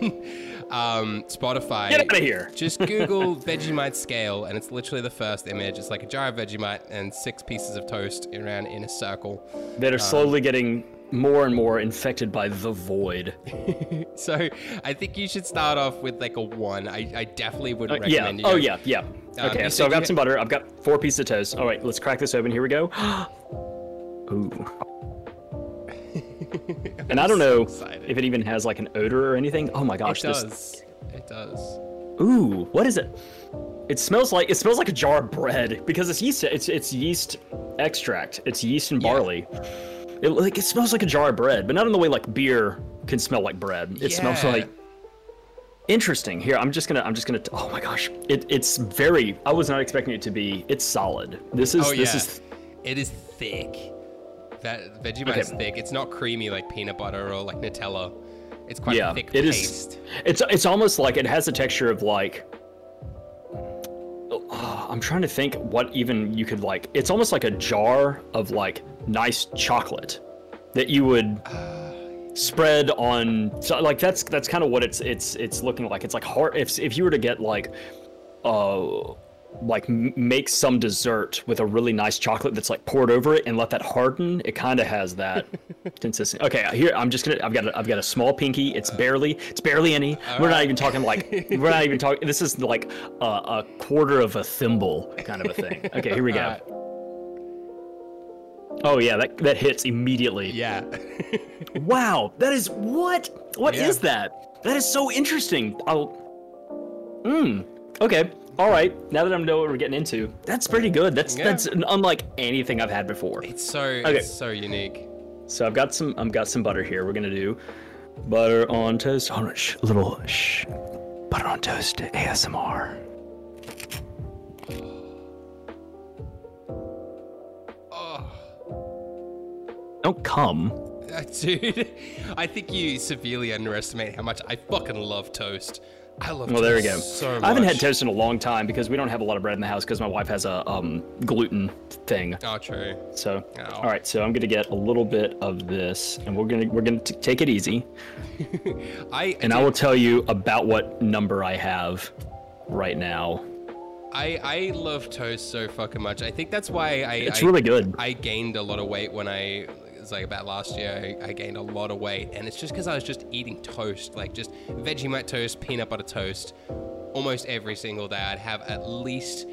um, Spotify, Get out of here. just Google Vegemite scale, and it's literally the first image. It's like a jar of Vegemite and six pieces of toast around in a circle. that are slowly getting more and more infected by the void. So I think you should start off with like a one. I, I definitely would Uh, yeah. recommend you. Oh yeah. Yeah. Um, Okay. so I've got some butter. I've got four pieces of toast. All right. Let's crack this open. Here we go. Ooh. And I don't so know excited. if it even has like an odor or anything. Oh my It gosh. This. does. It does. Ooh. What is it? It smells like it smells like a jar of bread because it's yeast. It's it's yeast extract. It's yeast and Yeah. barley. It like it smells like a jar of bread, but not in the way like beer can smell like bread. It smells like Interesting. Here, I'm just gonna. I'm just gonna. Oh my gosh, it, it's very. I was not expecting it to be. It's solid. This is. Oh this yeah, is. it is thick. That Vegemite's Okay. thick. It's not creamy like peanut butter or like Nutella. It's quite Yeah, a thick it is- paste. It's. It's almost like it has the texture of like. Oh, I'm trying to think what even you could like. It's almost like a jar of like nice chocolate that you would spread on. So like that's that's kind of what it's it's it's looking like. It's like hard. If if you were to get like, uh, like make some dessert with a really nice chocolate that's like poured over it and let that harden, it kind of has that consistency. Okay, here I'm just gonna. I've got a, I've got a small pinky. It's barely it's barely any. We're not even talking like we're not even talking. This is like a, a quarter of a thimble kind of a thing. Okay, here we go. Alright. Oh yeah, that that hits immediately. Yeah. Wow, that is what? What is Yeah. that? That is so interesting. I'll. Hmm. Okay. All right. Now that I know what we're getting into, that's pretty good. That's Yeah. that's unlike anything I've had before. it's so Okay. it's so unique. So I've got some. I've got some butter here. We're gonna do butter on toast. Shh, little shh. Butter on toast ASMR. Don't come. dude, I think you severely underestimate how much I fucking love toast. I love. Toast. Well, there we go. So much. I haven't had toast in a long time because we don't have a lot of bread in the house because my wife has a um, gluten thing. Oh, true. So, all right. So I'm gonna get a little bit of this, and we're gonna we're gonna t- take it easy, I and I will tell you about what number I have right now. I I love toast so fucking much. I think that's why I It's I, really good. I gained a lot of weight when I it's like about last year. I, I gained a lot of weight, and it's just because I was just eating toast, like just Vegemite toast, peanut butter toast, almost every single day. I'd have at least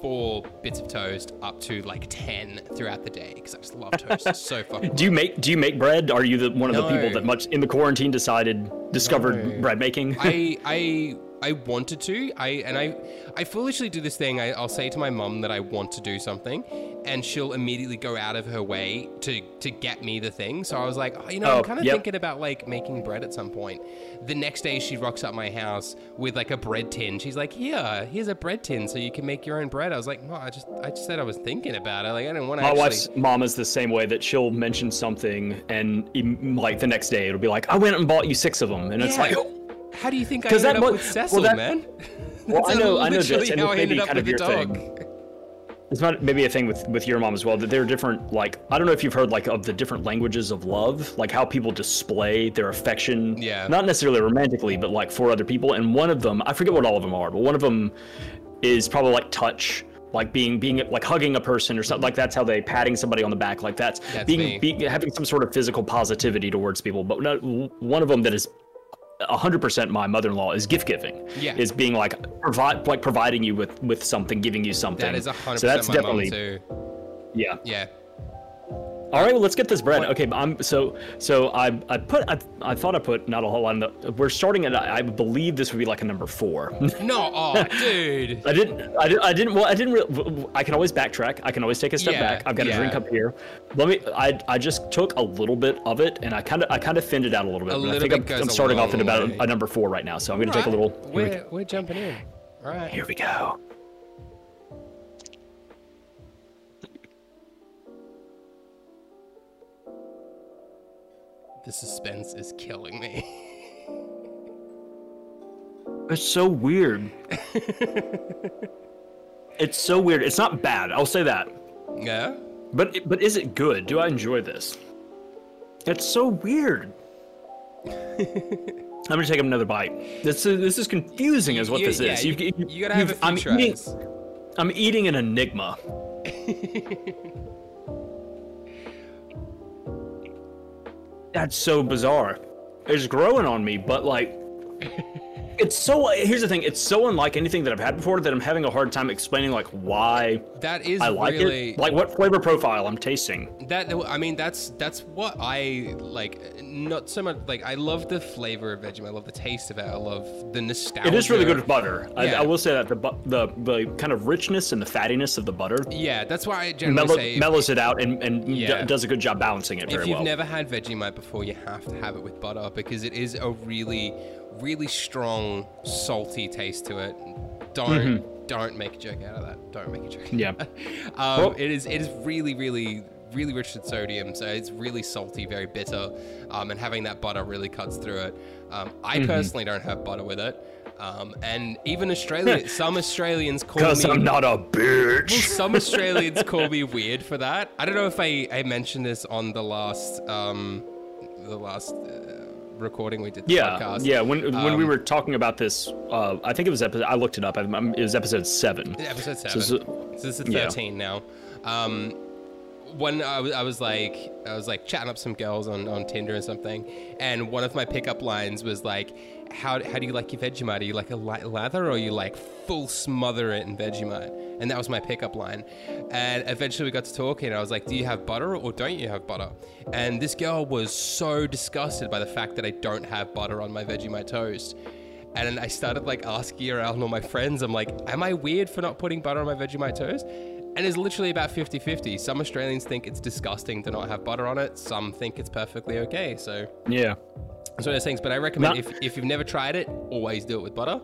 four bits of toast, up to like ten throughout the day, because I just love toast It's so fucking. Do you make do you make bread? Are you the one of the people that much in the quarantine decided discovered No. bread making? I I I wanted to. I and I I foolishly do this thing. I, I'll say to my mum that I want to do something, and she'll immediately go out of her way to to get me the thing. So I was like, oh, you know, Oh, I'm kind of yep. thinking about like making bread at some point. The next day, she rocks up my house with like a bread tin. She's like, here, here's a bread tin, so you can make your own bread. I was like, no, I just I just said I was thinking about it. Like I didn't want to My actually. wife's mom is the same way that she'll mention something and like the next day it'll be like, I went and bought you six of them, and it's Yeah. like, How do you think I ended that up mo- with well, that- man? well, I know, I know, and how I maybe ended up kind of your the thing. It's not maybe a thing with with your mom as well that there are different like I don't know if you've heard like of the different languages of love, like how people display their affection, Yeah. not necessarily romantically, but like for other people. And one of them, I forget what all of them are, but one of them is probably like touch, like being being like hugging a person or something like that's how they patting somebody on the back, like that's, That's being, being having some sort of physical positivity towards people. But no, one of them that is. 100% my mother-in-law is gift giving Yeah. is being like provide like providing you with with something giving you something That is a hundred so that's definitely too. yeah Yeah. All right, well, let's get this bread. Okay, I'm so so I I put I, I thought I put not a whole lot. The, we're starting at I believe this would be like a number four. No, oh, dude. I didn't I didn't I didn't well I didn't re- I can always backtrack. I can always take a step Yeah, back. I've got yeah. a drink up here. Let me I I just took a little bit of it and I kind of I kind of thinned it out a little bit. A but I think I'm, I'm starting off at about a, a number four right now. So I'm gonna take a little. We, We're, we're jumping in. All right. here we go. The suspense is killing me. It's so weird. it's so weird. It's not bad. I'll say that. yeah? But but is it good? Do I enjoy this? It's so weird. I'm gonna take another bite. This is this is confusing, is what You- this yeah, is. you, You've- you've- gotta have a few I'm eating. I'm eating an enigma. That's so bizarre. It's growing on me, but like, it's so. Here's the thing. It's so unlike anything that I've had before that I'm having a hard time explaining like why That is I like really it. Like what flavor profile I'm tasting. that. I mean, that's that's what I like. Not so much like I love the flavor of Vegemite. I love the taste of it. I love the nostalgia. It is really good with butter. I, Yeah. I will say that the, the the kind of richness and the fattiness of the butter Yeah, that's why I generally mellow, say mellows it out and, and d- does a good job balancing it very if you've well. never had Vegemite before, you have to have it with butter because it is a really, really strong, salty taste to it. Don't Mm-hmm. don't make a joke out of that. Don't make a joke. Yeah. um, Well- it is it is really really really rich in sodium, so it's really salty, very bitter, um, and having that butter really cuts through it. Um, I Mm-hmm. personally don't have butter with it, um, and even Australian some Australians call me. Because I'm not a bitch. some Australians call me weird for that. I don't know if I, I mentioned this on the last um, the last uh, recording we did. The Yeah, podcast. yeah. When when we Um, were talking about this, uh, I think it was episode. I looked it up. Um, it was episode seven. episode seven. So So, this is yeah. thirteen now. Um, when I was, I was like, I was like chatting up some girls on, on Tinder or something, and one of my pickup lines was like, "How, how do you like your Vegemite? Are you like a light lather, or you like full smother it in Vegemite?" And that was my pickup line. And eventually we got to talking, and I was like, "Do you have butter, or don't you have butter?" And this girl was so disgusted by the fact that I don't have butter on my Vegemite toast. And I started like asking around all my friends, I'm like, am I weird for not putting butter on my Vegemite toast? And it's literally about 50 50. Some Australians think it's disgusting to not have butter on it, some think it's perfectly okay. So Yeah. it's one of those things. But I recommend Not- if, if you've never tried it, always do it with butter.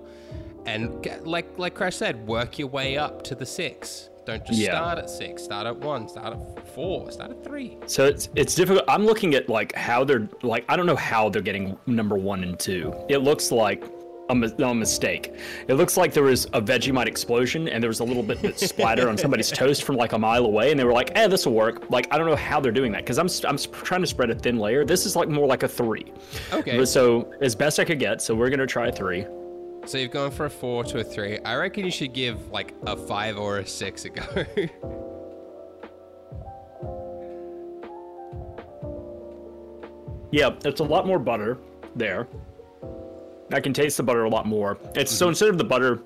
And get, like like Crash said, work your way up to the six. Don't just Yeah. start at six. Start at one. Start at four. Start at three. So it's it's difficult. I'm looking at like how they're like I don't know how they're getting number one and two. It looks like a, a mistake. It looks like there was a Vegemite explosion and there was a little bit that splattered on somebody's toast from like a mile away, and they were like, "Eh, this will work." Like I don't know how they're doing that because I'm I'm trying to spread a thin layer. This is like more like a three. Okay. So as best I could get, so we're gonna try a three. So you've gone for a four to a three. I reckon you should give like a five or a six a go. Yeah, it's a lot more butter there. I can taste the butter a lot more. It's so mm-hmm. instead of the butter,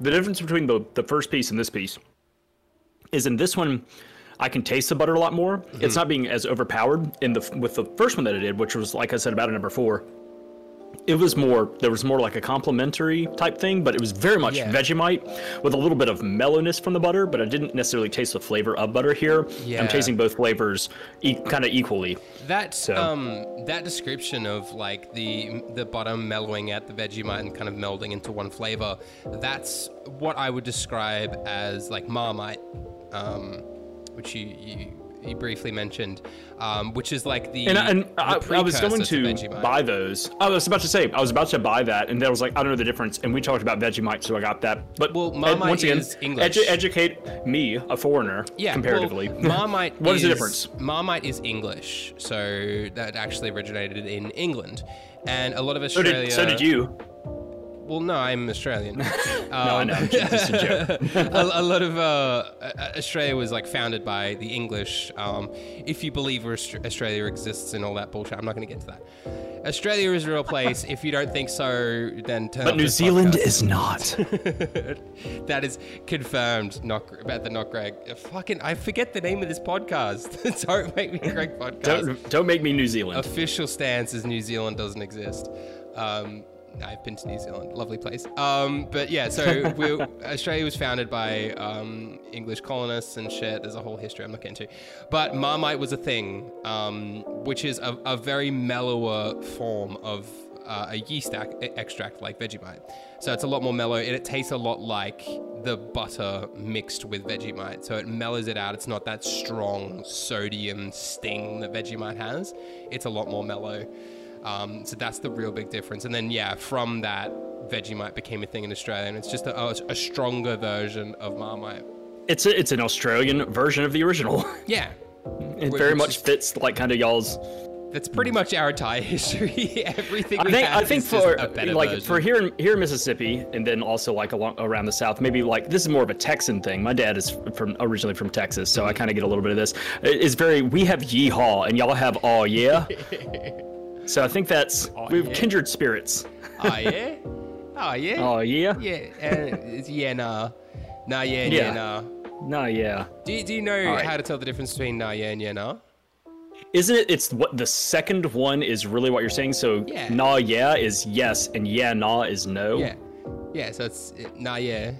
the difference between the the first piece and this piece is in this one, I can taste the butter a lot more. It's mm-hmm. not being as overpowered in the with the first one that I did, which was like I said about a number four. It was more there was more like a complimentary type thing, but it was very much Yeah. Vegemite with a little bit of mellowness from the butter, but I didn't necessarily taste the flavor of butter here. Yeah. I'm tasting both flavors e- kind of equally. That So- um that description of like the the bottom mellowing out the Vegemite and kind of melding into one flavor, that's what I would describe as like Marmite, um, which you you, you briefly mentioned, um, which is like the And, I- and the I, I was going to buy those. I was about to say I was about to buy that, and then I was like, I don't know the difference. And we talked about Vegemite, so I got that. But Well, Marmite once again, is English. edu- educate me, a foreigner, yeah, comparatively. Well, Marmite. What is the difference? Marmite is English, so that actually originated in England, and a lot of so Australia. did so did you? Well, no, I'm Australian. no, I know. Just a joke. a, a lot of uh, uh, Australia was like founded by the English. Um, if you believe Australia exists and all that bullshit, I'm not going to get to that. Australia is a real place. if you don't think so, then turn But New Zealand podcast. is not. that is confirmed. Not about the not Greg. Uh, Fucking, I forget the name of this podcast. don't make me Greg podcast. don't don't make me New Zealand. Official stance is New Zealand doesn't exist. Um, I've been to New Zealand, lovely place. Um, but yeah, so Australia was founded by um, English colonists and shit. There's a whole history I'm not getting to. But Marmite was a thing, um, which is a, a very mellower form of uh, a yeast ac- extract like Vegemite. So it's a lot more mellow and it tastes a lot like the butter mixed with Vegemite. So it mellows it out. It's not that strong sodium sting that Vegemite has. It's a lot more mellow. Um, so that's the real big difference. And then, yeah, from that, Vegemite became a thing in Australia, and it's just a, a, a stronger version of Marmite. It's a, it's an Australian version of the original. Yeah, It Which very much fits like kind of y'all's that's pretty much our entire history. Everything I we think have I think for like version. for here in here in Mississippi and then also like along around the South, maybe like this is more of a Texan thing. My dad is from originally from Texas, so I kind of get a little bit of this. It's very we have yeehaw and y'all have oh yeah. so I think that's Aw, we have yeah. kindred spirits. oh yeah, oh yeah, Oh yeah. yeah, uh, yeah, nah, nah, yeah, yeah, Yeah. nah. No, yeah. Do you, do you know right. how to tell the difference between nah, yeah, and yeah, nah? Isn't it? It's what the second one is really what you're saying. So Yeah. nah yeah is yes and yeah nah is no. Yeah, yeah. So it's nah, yeah,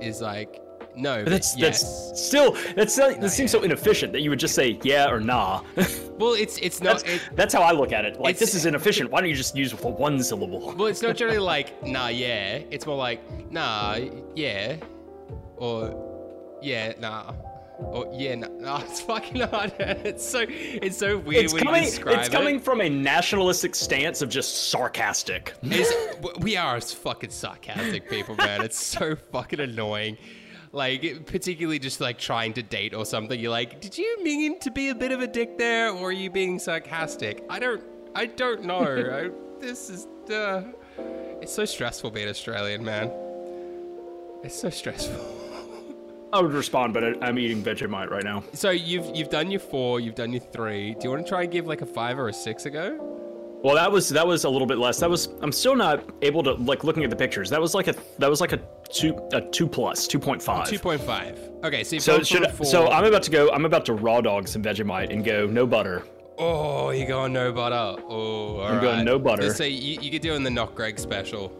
is like No, But that's yes. that's still that's that seems so inefficient that you would just say yeah or nah. well, it's it's not. that's, It, that's how I look at it. Like this is inefficient. Why don't you just use the one syllable? well, it's not generally like nah, yeah. It's more like nah, yeah, or yeah, nah, or yeah, nah. nah it's fucking hard. It's so it's so weird It's when coming. you describe It's coming it. from a nationalistic stance of just sarcastic. We are fucking sarcastic people, man. It's so fucking annoying. Like, particularly just like trying to date or something. You're like, did you mean to be a bit of a dick there, or are you being sarcastic? I don't, I don't know. I, this is, uh, it's so stressful being Australian, man. It's so stressful. I would respond, but I, I'm eating Vegemite right now. So you've you've done your four, you've done your three. Do you want to try and give like a five or a six a go? Well, that was that was a little bit less. That was I'm still not able to like looking at the pictures. That was like a that was like a two a two plus two point five. Two point five. Okay, so you've So should four. so I'm about to go. I'm about to raw dog some Vegemite and go no butter. Oh, you going no butter. Oh, all I'm going no butter. So you, you could do in the Not Greg special.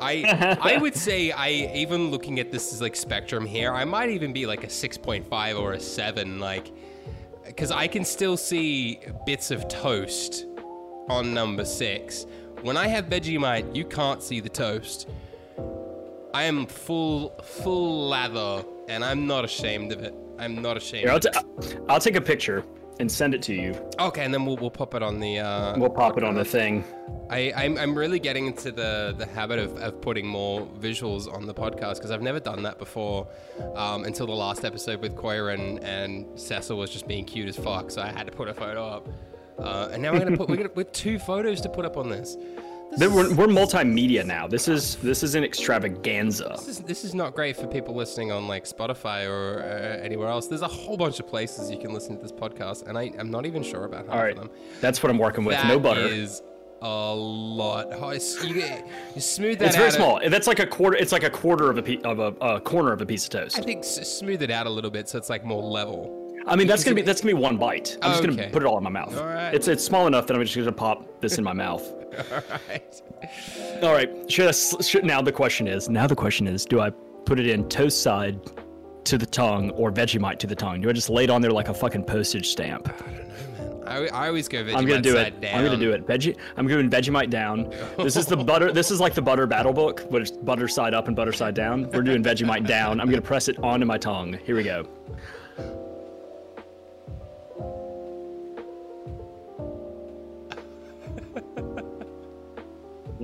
I I would say I even looking at this as like spectrum here, I might even be like a six point five or a seven, like because I can still see bits of toast on number six. When I have Vegemite, you can't see the toast. I am full full lather, and I'm not ashamed of it. I'm not ashamed. Here, I'll, of it. t- I'll take a picture and send it to you. Okay, and then we'll, we'll pop it on the. Uh, We'll pop it on the thing. I, I'm, I'm really getting into the, the habit of, of putting more visuals on the podcast because I've never done that before um, until the last episode with Koya and, and Cecil was just being cute as fuck, so I had to put a photo up. Uh, and now we're gonna put we're gonna with two photos to put up on this. This We're, is, we're multimedia now. This is this is an extravaganza. this is this is not great for people listening on like Spotify or uh, anywhere else. There's a whole bunch of places you can listen to this podcast, and I, I'm not even sure about half All right, of them. that's what I'm working with. That no butter. is a lot. Oh, it's- you, you smooth that It's very a- small. That's like a quarter. It's like a quarter of a pe- of a, a corner of a piece of toast. I think s- smooth it out a little bit so it's like more level. I mean, that's gonna be that's gonna be one bite. I'm just Okay. gonna put it all in my mouth. Right. It's it's small enough that I'm just gonna pop this in my mouth. Right. All right. Should I? Should now the question is now the question is do I put it in toast side to the tongue or Vegemite to the tongue? Do I just lay it on there like a fucking postage stamp? I, I always go Vegemite side down. I'm gonna do it. down. I'm gonna do it. Veggie. I'm doing Vegemite down. This is the butter. This is like the butter battle book, but it's butter side up and butter side down. We're doing Vegemite down. I'm gonna press it onto my tongue. Here we go.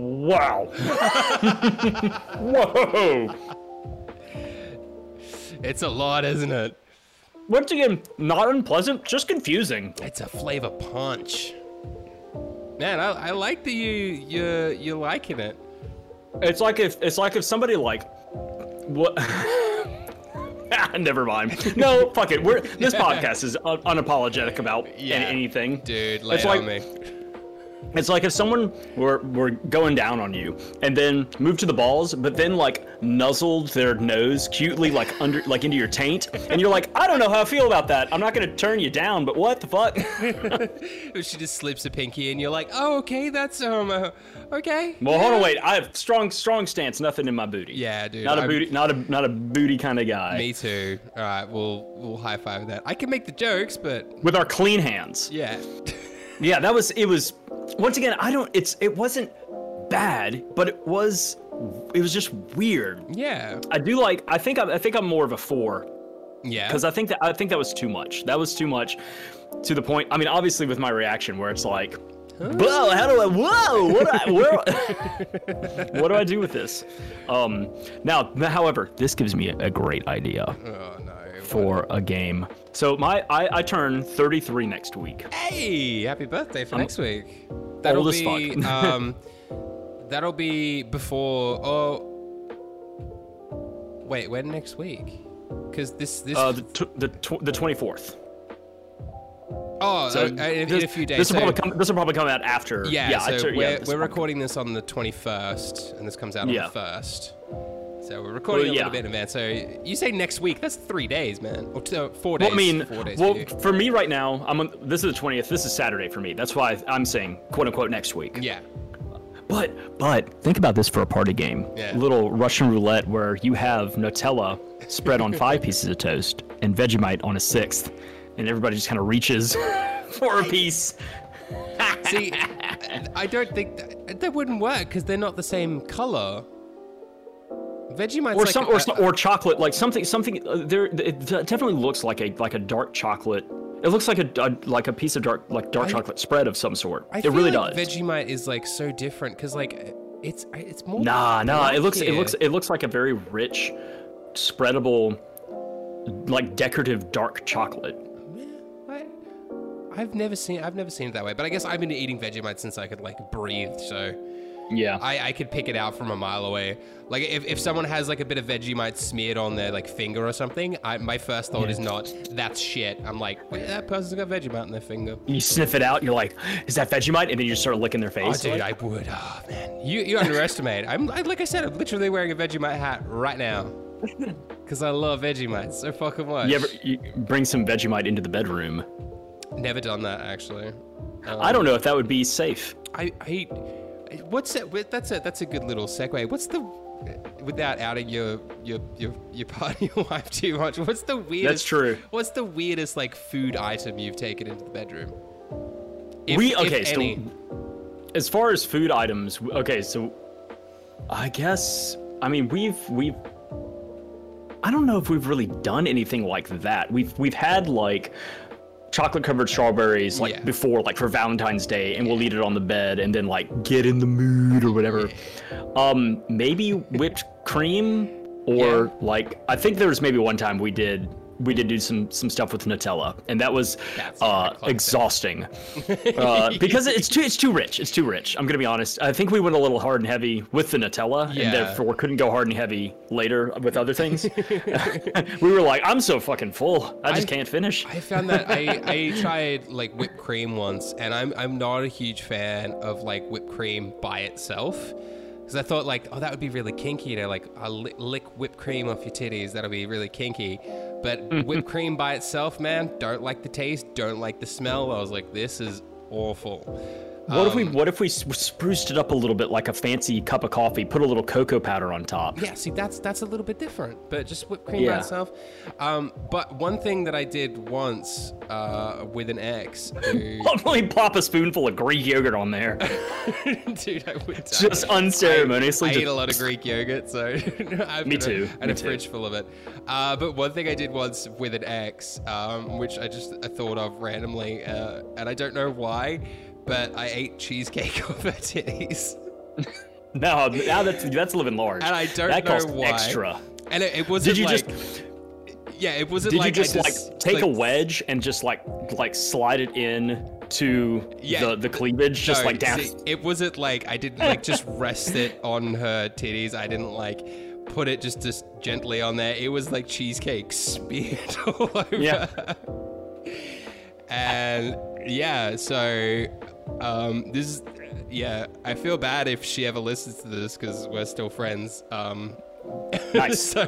Wow. Whoa. It's a lot, isn't it? Once again, not unpleasant, just confusing. It's a flavor punch. Man, I, I like that you you you're liking it. It's like if it's like if somebody like what Never mind. No, fuck it. We're this podcast is un- unapologetic about Yeah. anything. Dude, lay It's it like- on me. It's like if someone were were going down on you and then moved to the balls, but then like nuzzled their nose cutely like under like into your taint, and you're like, I don't know how I feel about that. I'm not gonna turn you down, but what the fuck? She just slips a pinky and you're like, oh, okay, that's um, uh, okay. well, hold on, wait. I have strong strong stance. Nothing in my booty. Yeah, dude. Not a I'm- booty. Not a not a booty kind of guy. Me too. All right, we'll we'll high five that. I can make the jokes, but With our clean hands. yeah. Yeah, that was it was once again, I don't it's it wasn't bad, but it was it was just weird. yeah. I do like I think I'm, I think I'm more of a 4 Yeah. cuz I think that I think that was too much. That was too much to the point. I mean, obviously with my reaction where it's like Whoa, how do I whoa, what do I where, what do I do with this? Um now, however, this gives me a great idea oh no. for a game. So my I, I turn 33 next week. Hey, happy birthday for next week. That'll old as be fuck. um that'll be before oh Wait, when next week? Cuz this this Uh the t- the tw- the 24th. Oh, So uh, in, in a few days. This will, so- probably come, this will probably come out after. yeah, I so tur- we're, this we're recording this on the 21st, and this comes out on Yeah. the 1st. So we're recording Well, a little bit in advance. So you say next week? That's three days, man. Or two, uh, four days. Well, I mean, four days well, for for me right now, I'm on, this is the 20th. This is Saturday for me. That's why I'm saying quote unquote next week. Yeah. But but think about this for a party game. Yeah. Little Russian roulette where you have Nutella spread on five pieces of toast and Vegemite on a sixth, and everybody just kind of reaches for a piece. See, I don't think that, that wouldn't work because they're not the same color. Vegemite's Or like some a- or, some- or chocolate like something something uh, there it definitely looks like a like a dark chocolate. It looks like a, a like a piece of dark like dark I- chocolate spread of some sort. I it really like does. Vegemite is like so different because like it's it's more. Nah, nah. It looks it looks it looks like a very rich, spreadable, like decorative dark chocolate. I, I've never seen I've never seen it that way, but I guess I've been eating Vegemite since I could like breathe, so Yeah. I, I could pick it out from a mile away. Like if, if someone has like a bit of Vegemite smeared on their like finger or something, I, my first thought is not that's shit. I'm like "Wait, that person's got Vegemite on their finger. you sniff it out. You're like, is that Vegemite? And then you just start licking their Oh, face. dude, like, I would. Oh man, you you underestimate. I'm I, like I said, I'm literally wearing a Vegemite hat right now because I love Vegemite so fucking much. you ever you bring some Vegemite into the bedroom? Never done that actually. I don't um, know if that would be safe. I, I what's that? That's a that's a good little segue. What's the without outing your your your your your wife too much? What's the weirdest? That's true. What's the weirdest like food item you've taken into the bedroom? If- we okay. So as far as food items, okay. So I guess I mean we've we've. I don't know if we've really done anything like that. We've we've had like chocolate covered strawberries like Yeah. before like for Valentine's Day and we'll eat it on the bed and then like get in the mood or whatever. Um maybe whipped cream or Yeah. like I think there was maybe one time we did we did do some some stuff with Nutella and that was uh exhausting. uh, because it's too it's too rich. It's too rich. I'm gonna be honest. I think we went a little hard and heavy with the Nutella, Yeah. and therefore couldn't go hard and heavy later with other things. we were like, I'm so fucking full. I just I- can't finish. I found that I, I tried like whipped cream once, and I'm I'm not a huge fan of like whipped cream by itself. Because I thought like, oh, that would be really kinky to like uh, lick, lick whipped cream off your titties. That'll be really kinky. But hmm. whipped cream by itself, man, don't like the taste, don't like the smell. I was like, this is awful. What if we um, what if we spruced it up a little bit like a fancy cup of coffee? Put a little cocoa powder on top. Yeah, see, that's that's a little bit different, but just whipped cream by Yeah. itself. Um, but one thing that I did once uh, with an ex, who, Only pop a spoonful of Greek yogurt on there. dude, I would die. Just unceremoniously. I, I just- eat a lot of Greek yogurt, so I've Me too, A, and a too. fridge full of it. Uh, but one thing I did once with an ex, um, which I just I thought of randomly, uh, and I don't know why, but I ate cheesecake off her titties, No, now that's that's living large. and I don't that know costs why. extra. And it, it wasn't Did you like, just yeah, it wasn't did like you just, just like take a wedge and just like like slide it in to Yeah. the the cleavage, just No, like down? see, it wasn't like I didn't like just rest it on her titties. I didn't like put it just just gently on there. It was like cheesecake smeared all over. Yeah. And yeah, so um, this is yeah. I feel bad if she ever listens to this because we're still friends. Um, Nice. so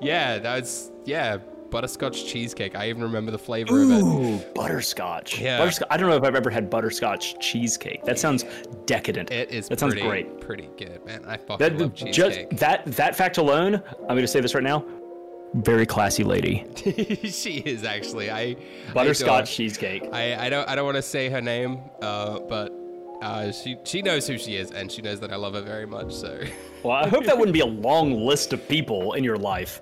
yeah, that's yeah. Butterscotch cheesecake. I even remember the flavor of it. Ooh, butterscotch. Yeah. Butterscotch. I don't know if I've ever had butterscotch cheesecake. That sounds decadent. It is That sounds great. pretty good, man. I fucking That love just cheesecake. that that fact alone, I'm going to say this right now. Very classy lady. she is actually. I Butterscotch I, cheesecake. I, I don't I don't want to say her name, uh, but uh, she she knows who she is, and she knows that I love her very much. So, Well, I hope that wouldn't be a long list of people in your life,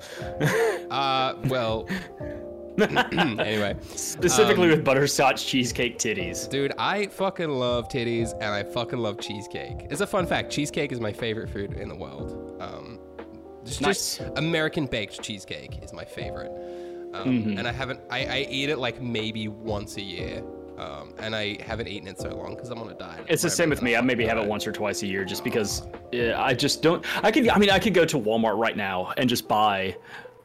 uh, well, anyway, specifically Um, with butterscotch cheesecake titties. dude, I fucking love titties, and I fucking love cheesecake. It's a fun fact. Cheesecake is my favorite food in the world. Um, just, Nice. just American baked cheesecake is my favorite. Um, Mm-hmm. And I haven't, I, I eat it like maybe once a year. Um, and I haven't eaten it so long because I'm on a diet. It's the same with me. I maybe have it once or twice a year, just because uh, I just don't. I could. I mean, I could go to Walmart right now and just buy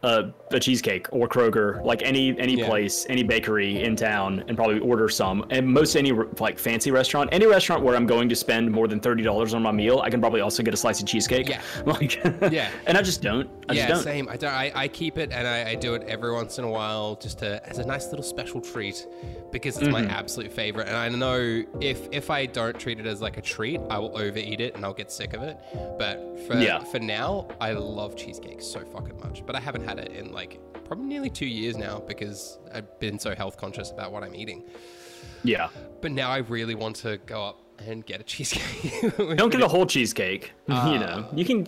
a, a cheesecake or Kroger, like any any Yeah. place, any bakery in town, and probably order some. And most any like fancy restaurant, any restaurant where I'm going to spend more than thirty dollars on my meal, I can probably also get a slice of cheesecake. Yeah. like Yeah. And I just don't. I yeah, just don't. same. I don't. I, I keep it and I, I do it every once in a while, just to as a nice little special treat, because it's my Mm-hmm. absolute favorite. And I know if if I don't treat it as like a treat, I will overeat it and I'll get sick of it. But for Yeah. for now, I love cheesecake so fucking much. But I haven't had it in like probably nearly two years now because I've been so health conscious about what I'm eating. Yeah. But now I really want to go up and get a cheesecake. Don't get a whole cheesecake. Ah. you know, you can.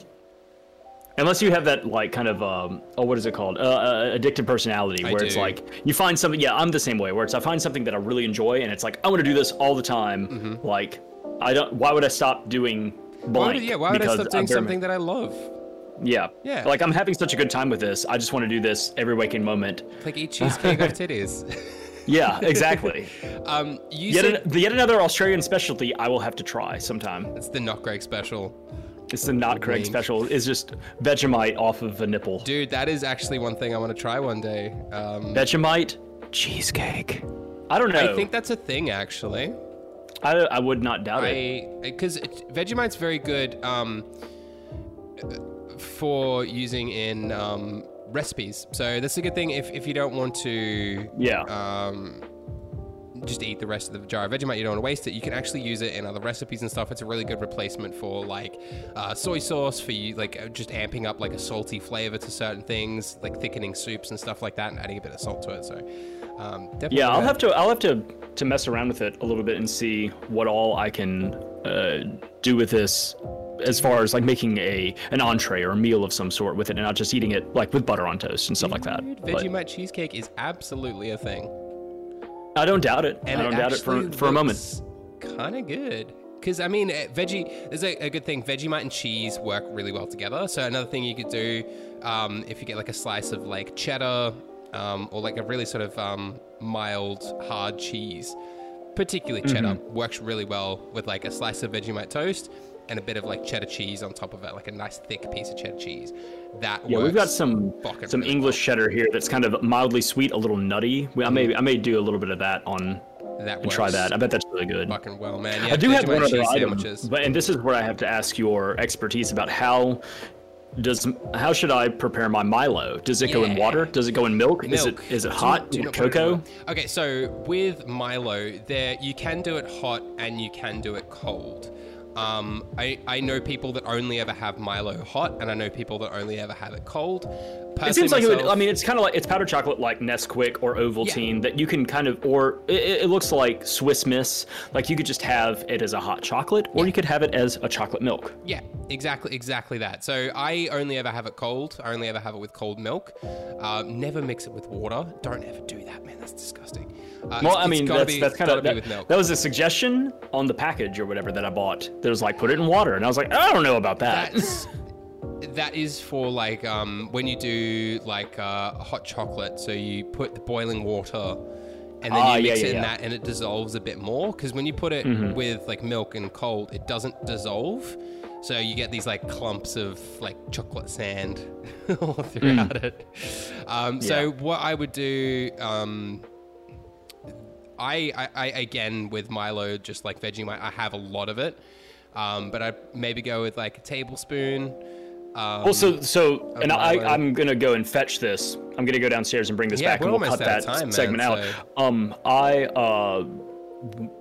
Unless you have that like kind of um oh what is it called uh, uh addictive personality where it's like you find something yeah I'm the same way where it's I find something that I really enjoy and it's like I want to do this all the time like I don't why would I stop doing Mm-hmm. Why would, yeah, why would I stop I'm doing very- something that I love? Yeah Yeah. like I'm having such a good time with this I just want to do this every waking moment Like eat cheesecake off titties. yeah exactly Um, you yet, said an, yet another Australian specialty I will have to try sometime it's the not Greg special. it's the not Craig special is just Vegemite off of a nipple Dude, that is actually one thing I want to try one day. Um, Vegemite cheesecake. I don't know. I think that's a thing, actually. I, I would not doubt it. Because Vegemite's very good um, for using in um, recipes. So that's a good thing if, if you don't want to Yeah. um, just eat the rest of the jar of Vegemite. You don't want to waste it. You can actually use it in other recipes and stuff. It's a really good replacement for like uh, soy sauce for you, like uh, just amping up like a salty flavor to certain things, like thickening soups and stuff like that, and adding a bit of salt to it. So um, definitely. yeah, I'll have to. I'll have to to mess around with it a little bit and see what all I can uh, do with this, as far as like making a an entree or a meal of some sort with it, and not just eating it like with butter on toast and stuff like that. Dude, But Vegemite cheesecake is absolutely a thing. I don't doubt it. And I don't doubt it for for a moment. Kind of good. Because, I mean, eh, veggie, there's a, a good thing. Vegemite and cheese work really well together. So, another thing you could do um, if you get like a slice of like cheddar um, or like a really sort of um, mild, hard cheese, particularly cheddar, Mm-hmm. works really well with like a slice of Vegemite toast and a bit of like cheddar cheese on top of it, like a nice thick piece of cheddar cheese. That Yeah, we've got some some really English cheddar here that's kind of mildly sweet, a little nutty. We- I may mm-hmm. I may do a little bit of that on that and try that. I bet that's really good. fucking well, man. Yeah, I do have one other item, sandwiches. but and this is where I have to ask your expertise about how does how should I prepare my Milo? Does it go in water? Does it go in milk? Is it Milk. is it hot? do it cocoa? Okay, so with Milo, there you can do it hot and you can do it cold. Um, I, I know people that only ever have Milo hot, and I know people that only ever have it cold. It seems like it would. I mean, it's kind of like it's powdered chocolate, like Nesquik or Ovaltine, that you can kind of, or it, it looks like Swiss Miss. Like you could just have it as a hot chocolate, or you could have it as a chocolate milk. Yeah, exactly, exactly that. So I only ever have it cold. I only ever have it with cold milk. Uh, never mix it with water. Don't ever do that, man. That's disgusting. Uh, Well, I mean, that's be- that's kind of that, that was a suggestion on the package or whatever that I bought. That was like put it in water, and I was like, I don't know about that. That's that is for like um when you do like uh, hot chocolate. So you put the boiling water. And then Ah, you yeah, mix yeah, it in yeah. that, and it dissolves a bit more. Because when you put it Mm-hmm. with like milk and cold, it doesn't dissolve. So you get these like clumps of like chocolate sand all throughout it. Um, so Mm. Yeah. what I would do, um, I, I, I again with Milo, just like Vegemite, I have a lot of it. Um, but I'd maybe go with like a tablespoon. Um, Also, so, and I. I'm gonna go and fetch this. I'm gonna go downstairs and bring this Yeah, back, and we'll cut that out time, man, segment out. so- Um, I uh,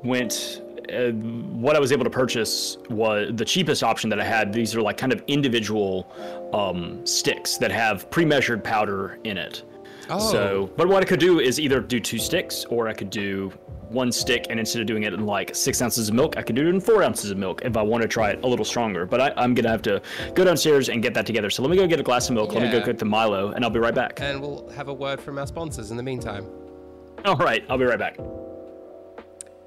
went. Uh, what I was able to purchase was the cheapest option that I had. These are like kind of individual um, sticks that have pre-measured powder in it. Oh. So, but what I could do is either do two sticks, or I could do one stick, and instead of doing it in like six ounces of milk, I could do it in four ounces of milk if I want to try it a little stronger. But I, I'm gonna have to go downstairs and get that together. So let me go get a glass of milk. Let me go get the Milo, and I'll be right back. and we'll have a word from our sponsors in the meantime. All right, I'll be right back.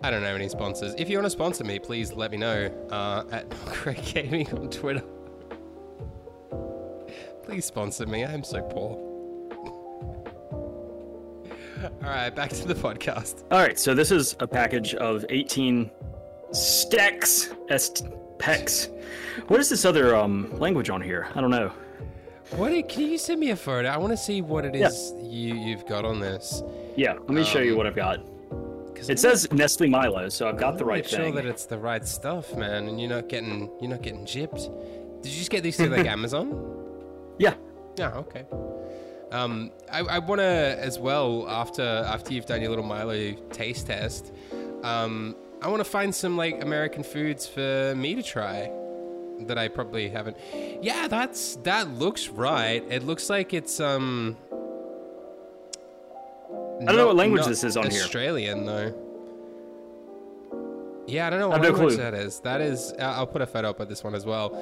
I don't know any sponsors. If you want to sponsor me, please let me know uh, at Craig Gaming on Twitter. please sponsor me. I'm so poor. All right, back to the podcast. All right, so this is a package of 18 stacks, est pecs. What is this other um language on here? I don't know. What? i- Can you send me a photo? I want to see what it is you you've got on this. Yeah, let me show you Um, what I've got. It says Nestle Milo, so I've got the right sure thing. that it's the right stuff, man, and you're not getting you're not getting gypped. Did you just get these through like Amazon? Yeah. Yeah, okay. Um, I, I want to as well after after you've done your little Milo taste test. Um, I want to find some like American foods for me to try that I probably haven't. Yeah, that's that looks right. It looks like it's um. I don't know what language this is on here. Australian though. Yeah, I don't know what I've no that is. That is. I'll put a photo up of this one as well.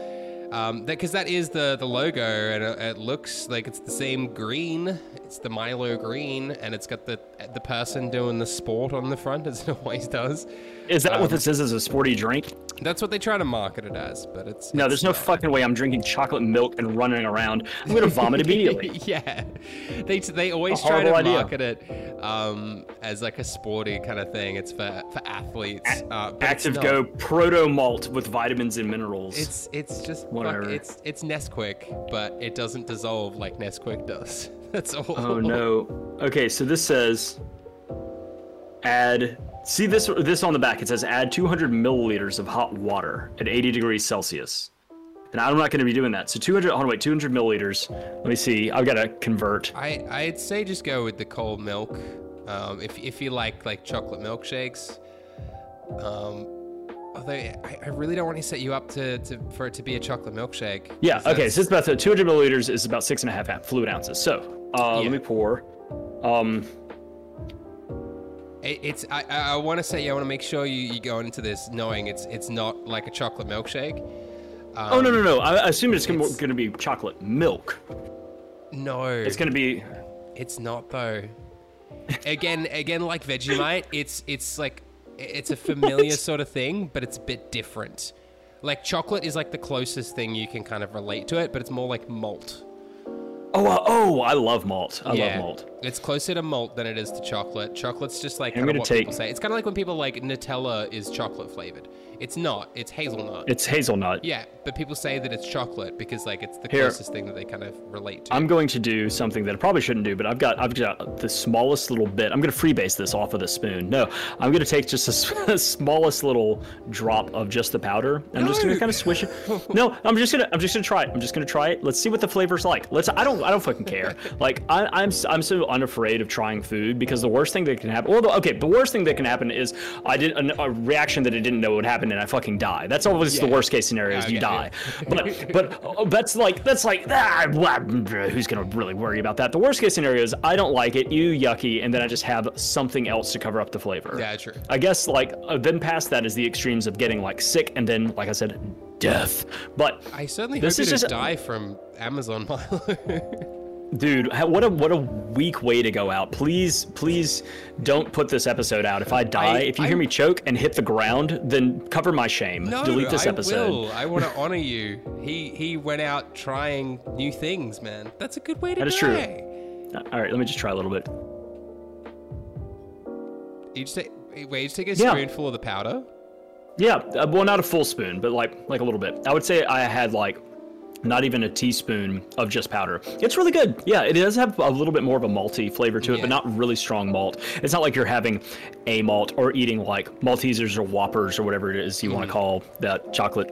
Um, because that, is the the logo, and it, it looks like it's the same green. It's the Milo green, and it's got the the person doing the sport on the front, as it always does. Is that Um, what this is? Is a sporty drink? That's what they try to market it as, but it's No, it's there's no fucking way I'm drinking chocolate milk and running around. I'm gonna vomit immediately. yeah, they they always try to idea. market it um, as like a sporty kind of thing. It's for for athletes. Uh, Active. Go proto malt with vitamins and minerals. It's it's just fuck- Whatever. it's it's Nesquik, but it doesn't dissolve like Nesquik does. That's all. oh no. Okay, so this says add. See this this on the back. It says add 200 milliliters of hot water at 80 degrees Celsius. And I'm not going to be doing that. So 200. Hold on, wait. 200 milliliters. Let me see. I've got to convert. I I'd say just go with the cold milk. Um, if if you like like chocolate milkshakes. Um, although I, I really don't want to set you up to, to for it to be a chocolate milkshake. Yeah. Okay. So it's about so 200 milliliters is about six and a half fluid ounces. So uh, Yeah. let me pour. Um, it's I, I, want to say I want to make sure you, you go into this knowing it's it's not like a chocolate milkshake. Um, oh no no no! I I assume it's going to be chocolate milk. No, It's going to be. It's not though. again, again, like Vegemite, it's it's like it's a familiar sort of thing, but it's a bit different. Like chocolate is like the closest thing you can kind of relate to it, but it's more like malt. Oh uh, oh! I love malt. I love malt. It's closer to malt than it is to chocolate. Chocolate's just like I'm gonna what take- people say. It's kind of like when people like Nutella is chocolate flavored. It's not. It's hazelnut. It's hazelnut. yeah, but people say that it's chocolate because like it's the Here. closest thing that they kind of relate to. I'm going to do something that I probably shouldn't do, but I've got I've got the smallest little bit. I'm going to freebase this off of the spoon. No, I'm going to take just the smallest little drop of just the powder. I'm just going to kind of swish it. No, I'm just gonna I'm just gonna try it. I'm just gonna try it. Let's see what the flavor's like. Let's. I don't I don't fucking care. Like I, I'm I'm so unafraid of trying food because the worst thing that can happen. Well, the- okay, the worst thing that can happen is I did a, a reaction that I didn't know would happen and I fucking die. That's always the worst case scenario is Okay, you yeah. die. But but oh, that's like that's like ah, blah, blah, who's gonna really worry about that? The worst case scenario is I don't like it, you yucky, and then I just have something else to cover up the flavor. Yeah, true. I guess like uh, then past that is the extremes of getting like sick and then like I said death. But I certainly This hope you is just- die from Amazon Milo. dude, what a what a weak way to go out. Please please don't put this episode out. If I die, I- if you I- hear me choke and hit the ground, then cover my shame. no, Delete this I episode. will. I want to honor you. He he went out trying new things, man. That's a good way to That is true. die. Uh, All right, let me just try a little bit. You just take, wait, you just take a Yeah. spoonful of the powder. Yeah, uh, well, not a full spoon, but like like a little bit. I would say I had like not even a teaspoon of just powder. It's really good. Yeah, it does have a little bit more of a malty flavor to it, Yeah. but not really strong malt. It's not like you're having a malt or eating like Maltesers or Whoppers or whatever it is you want to mm. call that chocolate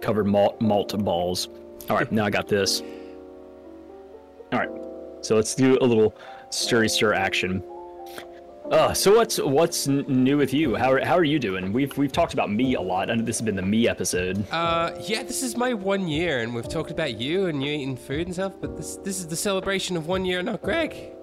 covered malt malt balls. All right, now I got this. All right, so let's do a little stirry stir action. Uh, so what's what's new with you? How are, how are you doing? We've we've talked about me a lot. and this has been the me episode. Uh, yeah, this is my one year, and we've talked about you and you eating food and stuff. But this this is the celebration of one year, not Greg.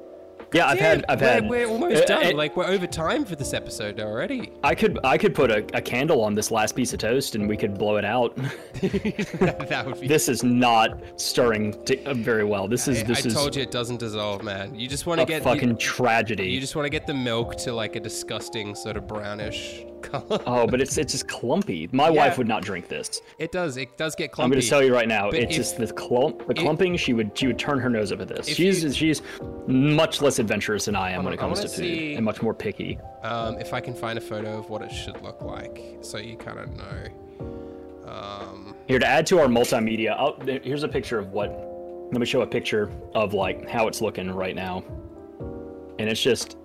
Yeah, I've had I've we're, had. We're almost uh, done. uh, like we're over time for this episode already. I could I could put a, a candle on this last piece of toast and we could blow it out. that would be. this is not stirring uh, very well. This is I, this I is told you it doesn't dissolve, man. You just want to get fucking you, tragedy. you just want to get the milk to like a disgusting sort of brownish color. Oh, but it's it's just clumpy. My Yeah. wife would not drink this. It does. It does get clumpy. I'm going to tell you right now. But It's if- just the clump, the clumping. She would she would turn her nose up at this. She's you- she's much less adventurous than I am when it comes to food, see- and much more picky. Um, if I can find a photo of what it should look like, so you kind of know. Um, Here to add to our multimedia, I'll, here's a picture of what let me show a picture of like how it's looking right now, and it's just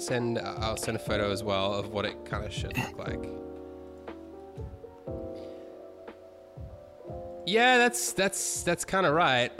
send uh, I'll send a photo as well of what it kind of should look like. Yeah, that's that's that's kind of right.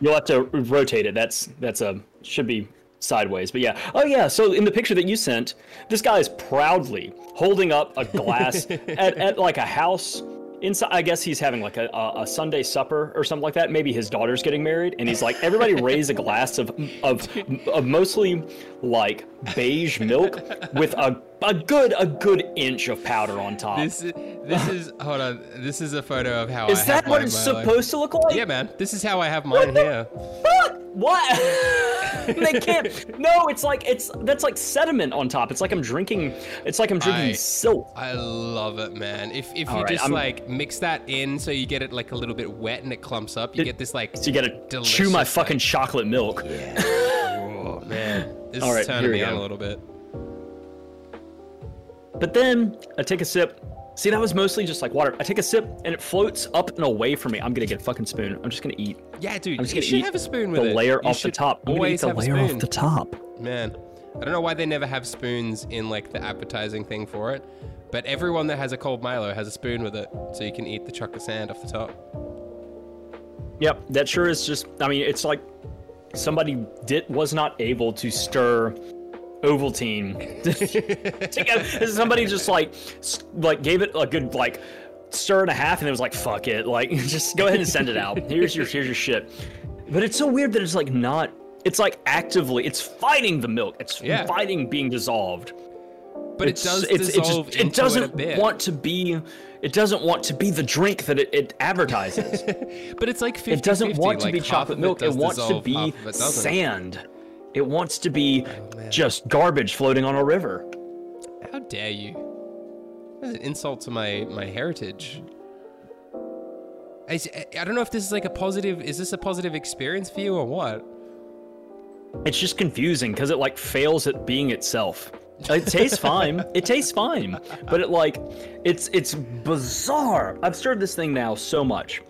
You'll have to rotate it. That's that's a should be sideways. But yeah. Oh yeah. So in the picture that you sent, this guy is proudly holding up a glass at, at like a house. Inside, I guess he's having like a, a, a Sunday supper or something like that. Maybe his daughter's getting married, and he's like, "Everybody raise a glass of of, of mostly like beige milk with a a good a good inch of powder on top." This is this is hold on. This is a photo of how is I that have what it's my life. supposed to look like? Yeah, man. This is how I have mine here. What? they can't. No, it's like it's that's like sediment on top. It's like I'm drinking. It's like I'm drinking I- silt. I love it, man. If if you All right, just I'm- like mix that in so you get it like a little bit wet and it clumps up, you It- get this like So you gotta chew my like- fucking chocolate milk. Yeah. oh man. This All is right, turning here we me on a little bit. But then I take a sip. See, that was mostly just like water. I take a sip and it floats up and away from me. I'm gonna get a fucking spoon. I'm just gonna eat Yeah, dude, I'm just you gonna should eat have a spoon with the it. layer You off the top. I'm gonna eat Always the have a layer off spoon. the top. Man, I don't know why they never have spoons in like the appetizing thing for it, but everyone that has a cold Milo has a spoon with it, so you can eat the chocolate sand off the top. Yep, that sure is just. I mean, it's like somebody did was not able to stir Ovaltine together. Somebody just like like gave it a good like stir and a half, and it was like fuck it, like just go ahead and send it out. Here's your here's your shit. But it's so weird that it's like not. It's like actively, it's fighting the milk. It's Yeah. fighting being dissolved. But It's- it does it's- it dissolve just, into it doesn't a bit. want to be. It doesn't want to be the drink that it, it advertises. but it's like 50 It doesn't want to like be chocolate milk. It, wants to be it sand. It wants to be Oh, just garbage floating on a river. How dare you? That's an insult to my my heritage. I, I don't know if this is like a positive. Is this a positive experience for you or what? It's just confusing because it like fails at being itself. It tastes fine. It tastes fine, but it like it's it's bizarre. I've stirred this thing now so much.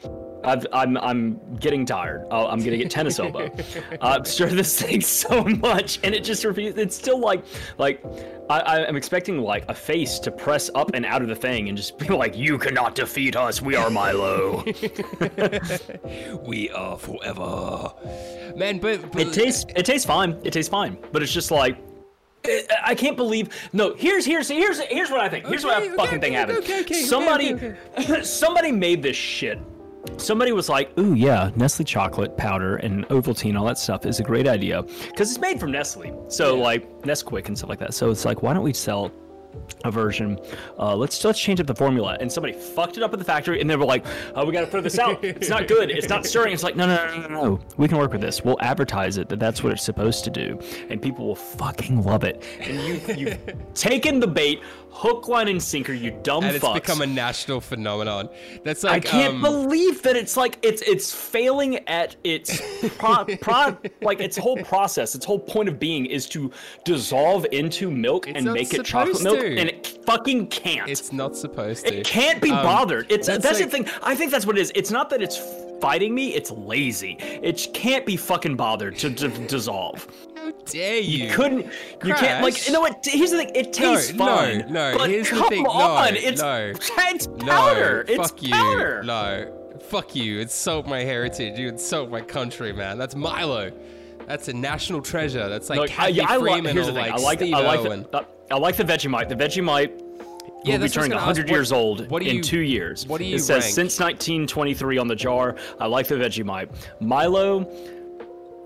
I've, I'm I'm getting tired. Oh, I'm gonna get tennis elbow. I've stirred this thing so much, and it just refuses. It's still like like I, I am expecting like a face to press up and out of the thing and just be like, "You cannot defeat us. We are Milo." We are forever, man. But, but It tastes it tastes fine. It tastes fine, but it's just like I- I can't believe. No, here's here's here's here's what I think. Here's what Okay, fucking okay, think okay, happened. okay, okay, somebody okay, somebody made this shit. Somebody was like, "Ooh, yeah, Nestle chocolate powder and Ovaltine, all that stuff is a great idea because it's made from Nestle. So Yeah. like Nesquik and stuff like that. So it's like, why don't we sell a version? Uh, let's let's change up the formula." And somebody fucked it up at the factory, and they were like, "Oh, we got to throw this out. It's not good. It's not stirring." It's like, no, no, no, no, no. We can work with this. We'll advertise it that that's what it's supposed to do, and people will fucking love it. And you you've taken the bait, hook, line, and sinker. You dumb and it's become a national phenomenon. That's like I can't um, believe that it's like it's it's failing at its pro, pro, like its whole process. Its whole point of being is to dissolve into milk It's and make it chocolate milk, to. and it fucking can't. It's not supposed to. it can't be Um, bothered. It's that's, that's the thing. I think that's what it is. It's not that it's fighting me. It's lazy. It can't be fucking bothered to, to dissolve. How dare you? You couldn't. You can't. Like you know what? Here's the thing. It tastes no, fine. no, But here's the come thing, no, on. it's no. it's No, powder. it's fuck powder. you. No, fuck you. Insult my heritage. You insult my country, man. That's Milo. That's a national treasure. That's like I, Cathy I, like. Freeman Here's or the thing. like I like. Steve I like Irwin. the. I like the Vegemite. The Vegemite Yeah, will be that's what I was turning 100 ask. years What- old what in you- two years. what do you It says rank? since 1923 on the jar. I like the Vegemite. Milo.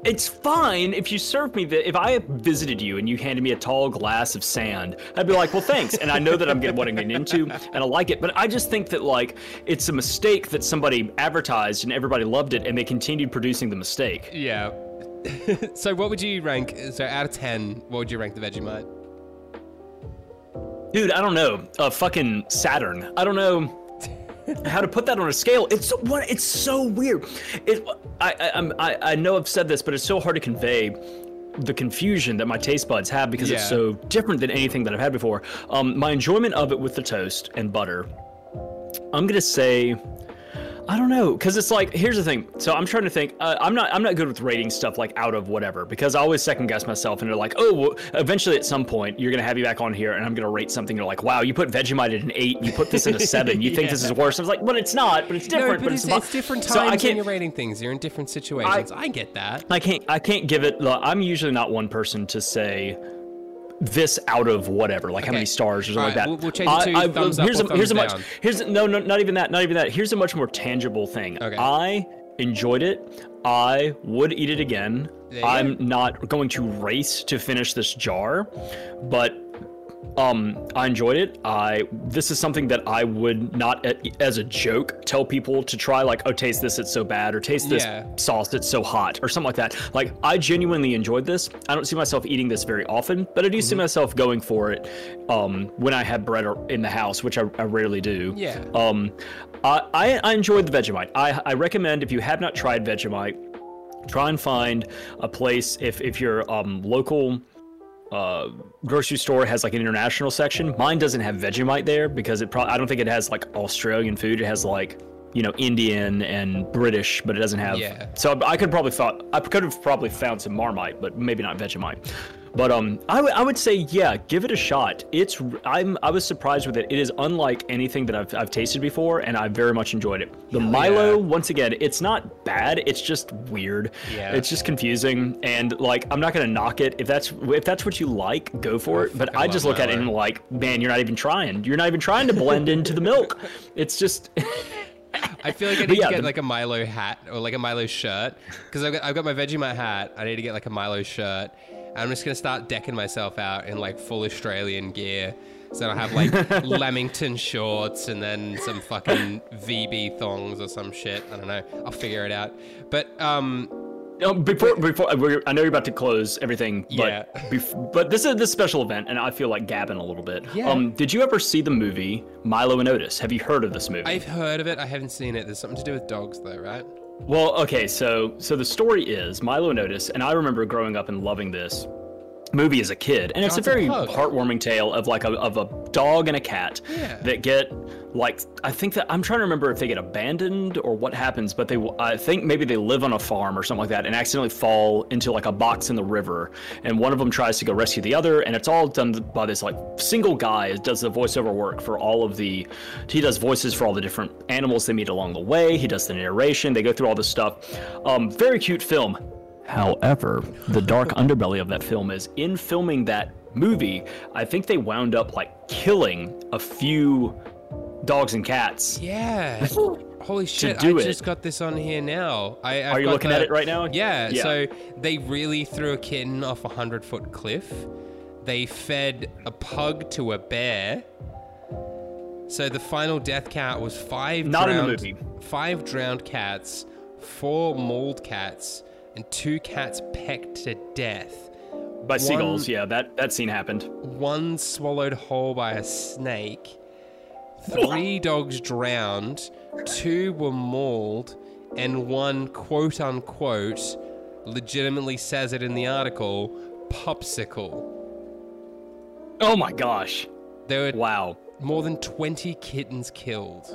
It's fine if you serve me the. If I visited you and you handed me a tall glass of sand, I'd be like, "Well, thanks," and I know that I'm getting what I'm getting into, and I like it. But I just think that like it's a mistake that somebody advertised and everybody loved it, and they continued producing the mistake. Yeah. so what would you rank? So out of ten, what would you rank the Vegemite? Dude, I don't know. Uh, fucking Saturn. I don't know how to put that on a scale. It's so- what? It's so weird. It. I. I, I'm, I. I know I've said this, but it's so hard to convey the confusion that my taste buds have because it's so different than anything that I've had before. Um, my enjoyment of it with the toast and butter. I'm gonna say. I don't know, because it's like here's the thing. So I'm trying to think. Uh, I'm not I'm not good with rating stuff like out of whatever because I always second guess myself and they're like, oh, well, eventually at some point you're gonna have you back on here and I'm gonna rate something. You're like, wow, you put Vegemite at an eight, you put this at a seven. You think this is worse? I was like, but it's not. But it's different. no, but, it's, it's, it's different So I can't- you're rating things. You're in different situations. I, get that. I can't I can't give it. look, I'm usually not one person to say this out of whatever, like how many stars or something Alright, like that. we'll- we'll change it to thumbs up here's a, here's a much here's a- no no not even that not even that. Here's a much more tangible thing. Okay. I enjoyed it. I would eat it again. I'm go. not going to race to finish this jar, but um i enjoyed it i this is something that i would not as a joke tell people to try like oh taste this it's so bad or taste this Yeah. sauce it's so hot or something like that like i genuinely enjoyed this i don't see myself eating this very often but i do Mm-hmm. see myself going for it um when i have bread in the house which i, I rarely do Yeah. um I, I i enjoyed the vegemite i i recommend if you have not tried vegemite try and find a place if if you're um local uh, grocery store has like an international section. Mine doesn't have Vegemite there because it probably I don't think it has like Australian food. It has like you know Indian and British, but it doesn't have. Yeah. So I could probably thought I could have probably found some Marmite, but maybe not Vegemite. But um, I would I would say yeah, give it a shot. It's I'm I was surprised with it. It is unlike anything that I've I've tasted before, and I very much enjoyed it. The Milo once again, it's not bad. It's just weird. Yeah. It's just confusing, and like I'm not gonna knock it. If that's if that's what you like, go for it. But fucking I just look at it and like, man, you're not even trying. You're not even trying to blend into the milk. It's just I feel like I need yeah, to get the- like a Milo hat or like a Milo shirt because I've got, I've got my Vegemite hat. I need to get like a Milo shirt. I'm just gonna start decking myself out in like full Australian gear. So I'll have like Lamington shorts and then some fucking VB thongs or some shit. I don't know. I'll figure it out. But um, Um, before before uh, I know you're about to close everything, but Yeah. bef- but this is this special event, and I feel like gabbing a little bit. Yeah. Um, did you ever see the movie Milo and Otis? Have you heard of this movie? I've heard of it. I haven't seen it. There's something to do with dogs though, right? Well, okay, so so the story is Milo Otis, and I remember growing up and loving this movie as a kid, and it's a very Pug. heartwarming tale of like a, of a dog and a cat Yeah. that get like I think that I'm trying to remember if they get abandoned or what happens, but they I think maybe they live on a farm or something like that and accidentally fall into like a box in the river, and one of them tries to go rescue the other, and it's all done by this like single guy who does the voiceover work for all of the he does voices for all the different animals they meet along the way. He does the narration. They go through all this stuff. Um, very cute film. However, the dark underbelly of that film is in filming that movie, I think they wound up like killing a few dogs and cats. Yeah. Holy shit! I it. just got this on here now. I, I've Are you looking at it right now? Yeah, Yeah. So they really threw a kitten off a hundred foot cliff. They fed a pug to a bear. So the final death count was five. Not in the drowned, movie. Five drowned cats, four mauled cats, and two cats pecked to death. By seagulls, yeah, that, that scene happened. One swallowed whole by a snake. Three dogs drowned. Two were mauled. And one, quote unquote, legitimately says it in the article, popsicle. Oh my gosh. There were Wow. more than 20 kittens killed.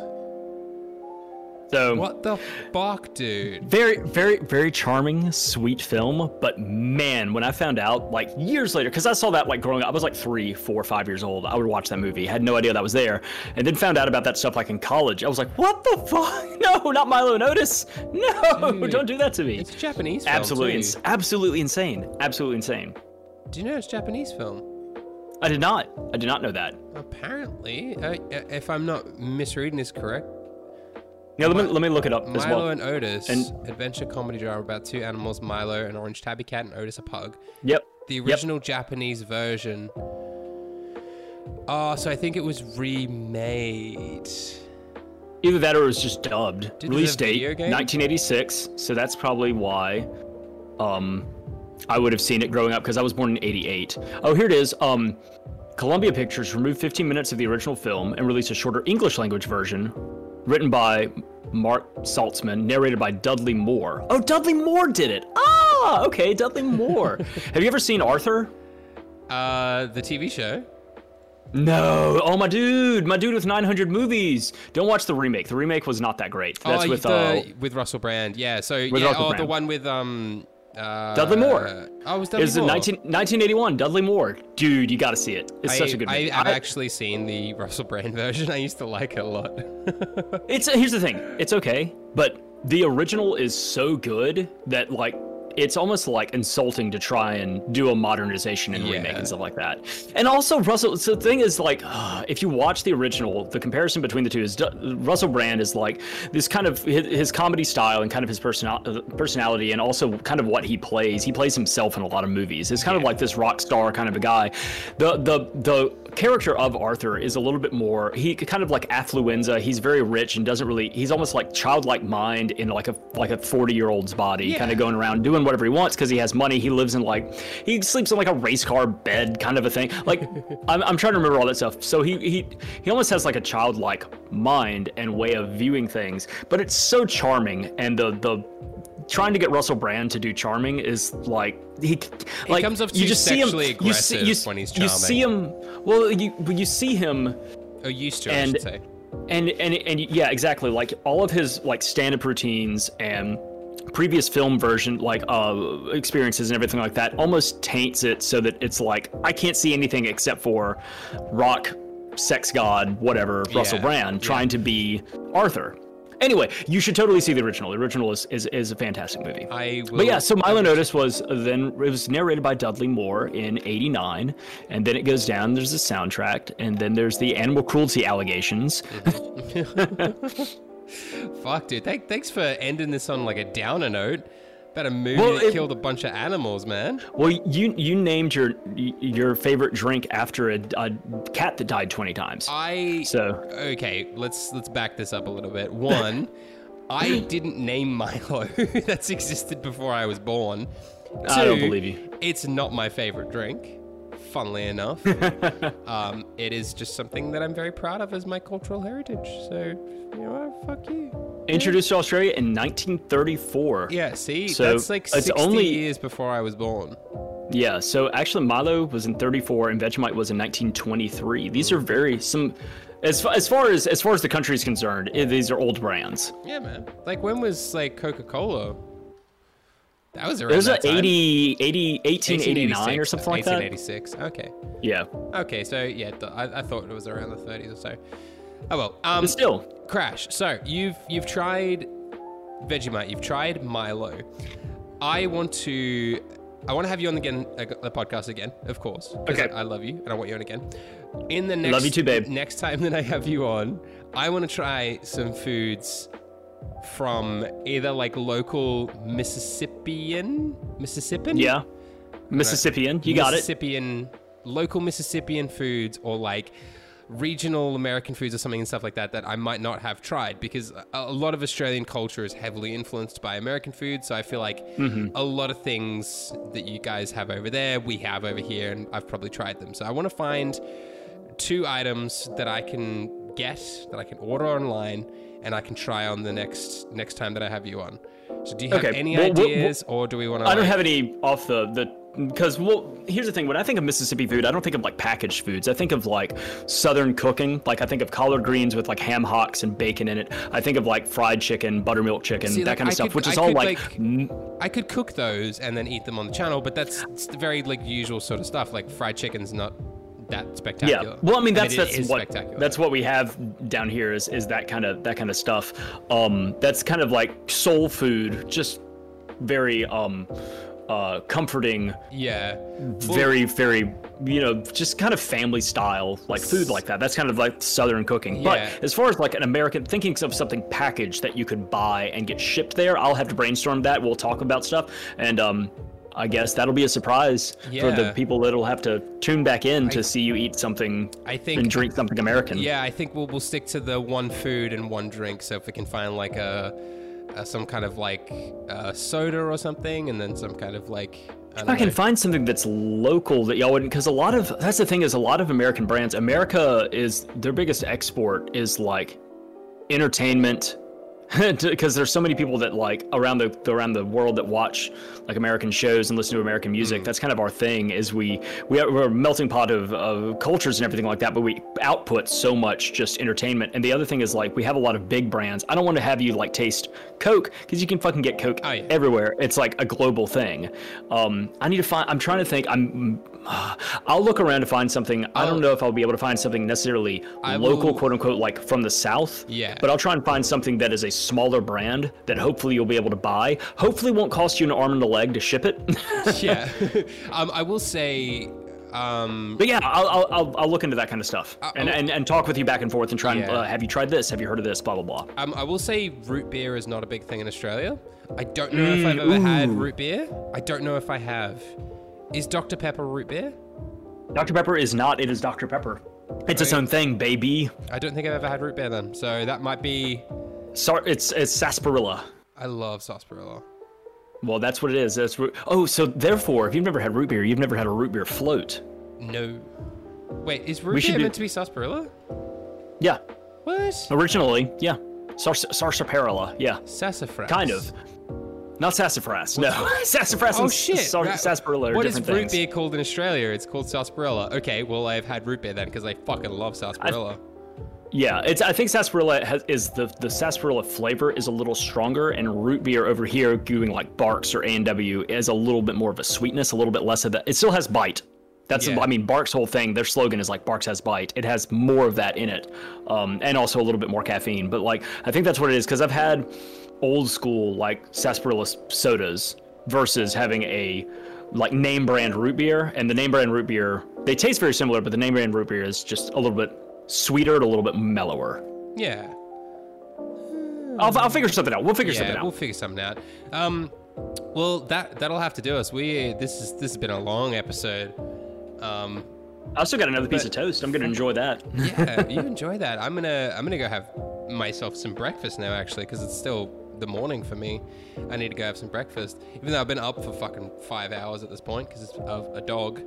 So What the fuck, dude? very, very, very charming, sweet film. But man, when I found out, like years later, because I saw that like growing up, I was like three, four, five years old. I would watch that movie, had no idea that was there, and then found out about that stuff like in college. I was like, what the fuck? No, not Milo and Otis. No, Dude, don't do that to me. It's a Japanese film. Absolutely, ins- absolutely insane. Absolutely insane. Do you know it's Japanese film? I did not. I did not know that. Apparently, uh, if I'm not misreading this correct, Yeah, let me let me look it up as well. Milo and Otis, And- adventure comedy drama about two animals, Milo, an orange tabby cat, and Otis, a pug. Yep. The Yep. original Japanese version. Oh, so I think it was remade. Either that or it was just dubbed. Did Release date 1986. So that's probably why um I would have seen it growing up because I was born in 88. Oh, here it is. Um Columbia Pictures removed 15 minutes of the original film and released a shorter English language version written by Mark Saltzman, narrated by Dudley Moore. Oh, Dudley Moore did it. Ah, okay, Dudley Moore. have you ever seen Arthur? Uh, the TV show. No, oh my dude, my dude with 900 movies. Don't watch the remake. The remake was not that great. That's oh, with the, uh, with Russell Brand. Yeah. So yeah, oh, the one with um uh, Dudley Moore. Oh, it was Dudley it Moore. 19, 1981. Dudley Moore, dude, you got to see it. It's I, such a good movie. I've I- actually seen the Russell Brand version. I used to like it a lot. It's here's the thing. It's okay, but the original is so good that like it's almost like insulting to try and do a modernization and remake and stuff like that. And also Russell. So the thing is like, if you watch the original, the comparison between the two is uh, Russell Brand is like this kind of his, his comedy style and kind of his personal uh, personality and also kind of what he plays. He plays himself in a lot of movies. It's kind of like this rock star kind of a guy. The the the character of Arthur is a little bit more. He kind of like affluenza. He's very rich and doesn't really. He's almost like childlike mind in like a like a forty year old's body, kind of going around doing whatever he wants because he has money. He lives in like he sleeps in like a race car bed kind of a thing. Like I'm, I'm trying to remember all that stuff. So he he he almost has like a childlike mind and way of viewing things, but it's so charming and the the. Trying to get Russell Brand to do charming is like he, like comes off you just see him. You see, you, when he's you see him. Well, you you see him oh, used to, I And- should say. and and and yeah, exactly. Like all of his like stand-up routines and previous film version like uh experiences and everything like that almost taints it so that it's like I can't see anything except for rock sex god whatever Russell Yeah, Brand yeah. trying to be Arthur. Anyway, you should totally see the original. The original is is, is a fantastic movie. I will. But yeah, so Milo and Otis was uh, then it was narrated by Dudley Moore in '89, and then it goes down. There's the soundtrack, and then there's the animal cruelty allegations. Fuck, dude. Thank, thanks for ending this on like a downer note. About a movie Well, that it- killed a bunch of animals, man. Well, you you named your your favorite drink after a, a cat that died 20 times. I So okay. Let's let's back this up a little bit. One, I didn't name Milo. That's existed before I was born. I don't believe you. It's not my favorite drink. Funnily enough, um, it is just something that I'm very proud of as my cultural heritage. So you know, what? fuck you. introduced to Australia in 1934. Yeah, see, So, that's like it's only- years before I was born. Yeah, so actually Milo was in 34 and Vegemite was in 1923. These are very some as far, as far as as far as the country is concerned, these are old brands. Yeah, man. Like when was like Coca Cola? That was around There's a that time. 80 80 1889 or something like that. 1886. Okay. Yeah. Okay, so yeah, th- I, I thought it was around the 30s or so. Oh well. Um, But still, Crash. So you've you've tried Vegemite. You've tried Milo. I want to. I want to have you on again, uh, the podcast again, of course. Okay. I, I love you and I want you on again. In the next, Love you too, babe. Next time that I have you on, I want to try some foods from either like local Mississippian, Mississippian, yeah. Mississippian, you got it. Mississippian, local Mississippian foods or like regional American foods or something and stuff like that that I might not have tried because a, a lot of Australian culture is heavily influenced by American food. So I feel like Mm-hmm. a lot of things that you guys have over there, we have over here, and I've probably tried them. So I want to find two items that I can get, that I can order online, and I can try on the next next time that I have you on. So do you have Okay, any well, well, ideas, or do we want to? I don't have any off the the because well here's the thing when I think of Mississippi food I don't think of like packaged foods I think of like southern cooking like I think of collard greens with like ham hocks and bacon in it I think of like fried chicken buttermilk chicken See, that like, kind of I stuff could- which is I all could, like, like- I could cook those and then eat them on the channel, but that's very like usual sort of stuff. Like fried chicken's not that spectacular. yeah well I mean that's it that's is what spectacular. that's what we have down here is is that kind of that kind of stuff um that's kind of like soul food just very um uh comforting yeah. very very you know just kind of family style like food like that that's kind of like southern cooking Yeah. but as far as like an american thinking of something packaged that you could buy and get shipped there i'll have to brainstorm that we'll talk about stuff and um i guess that'll be a surprise for the people that'll have to tune back in to see you eat something I think- and drink something american Yeah, I think we'll we'll stick to the one food and one drink. So if we can find like a, a some kind of like uh, soda or something, and then some kind of like I, If I can know. find something that's local that y'all wouldn't, because a lot of that's the thing is a lot of American brands. America is their biggest export is like entertainment, because there's so many people that like around the around the world that watch like American shows and listen to American music. That's kind of our thing. Is we we are, we're a melting pot of, of cultures and everything like that, but we output so much just entertainment. And the other thing is like we have a lot of big brands. I don't want to have you like taste Coke because you can fucking get Coke Oh, yeah. everywhere. It's like a global thing. Um, I need to find. I'm trying to think. I'm. I'll look around to find something. I don't know if I'll be able to find something necessarily I local, will- quote unquote, like from the south. Yeah. But I'll try and find something that is a smaller brand that hopefully you'll be able to buy. Hopefully, won't cost you an arm and a leg to ship it. yeah. um, I will say, um, but yeah, I'll, I'll, I'll, I'll look into that kind of stuff and, I'll- and and talk with you back and forth and try and Yeah. uh, have you tried this? Have you heard of this? Blah blah blah. um, I will say root beer is not a big thing in Australia. I don't know if I've ever had root beer. I don't know if I have. Is Dr. Pepper root beer? Dr Pepper is not. It is Dr Pepper. It's its own thing, baby. I don't think I've ever had root beer then. So that might be. Sar- it's it's sarsaparilla. I love sarsaparilla. Well, that's what it is. That's root- oh, so therefore, if you've never had root beer, you've never had a root beer float. No. Wait, is root We beer do- meant to be sarsaparilla? Yeah, What? originally, yeah, Sars- sarsaparilla. Yeah, Sassafras. kind of. Not sassafras. No, sassafras Oh shit! sar- that- sarsaparilla What is root things. beer called in Australia? It's called sarsaparilla. Okay, well I've had root beer then because I fucking love sarsaparilla. Yeah, it's. I think sarsaparilla has, is the the sarsaparilla flavor is a little stronger, and root beer over here, doing like Barq's or A and W, is a little bit more of a sweetness, a little bit less of that. It still has bite. That's. Yeah. I mean, Barq's whole thing, their slogan is like Barq's has bite. It has more of that in it, um, and also a little bit more caffeine. But like, I think that's what it is because I've had old school like sarsaparilla sodas versus having a like name brand root beer, and the name brand root beer they taste very similar, but the name brand root beer is just a little bit sweeter and a little bit mellower. Yeah. I'll, I'll figure something out. We'll figure something out. we'll figure something out. Um, well, that that'll have to do us. We this is this has been a long episode. Um, I still got another piece of toast. I'm gonna enjoy that. yeah, you enjoy that. I'm gonna I'm gonna go have myself some breakfast now actually because it's still the morning for me. I need to go have some breakfast, even though I've been up for fucking five hours at this point because of a dog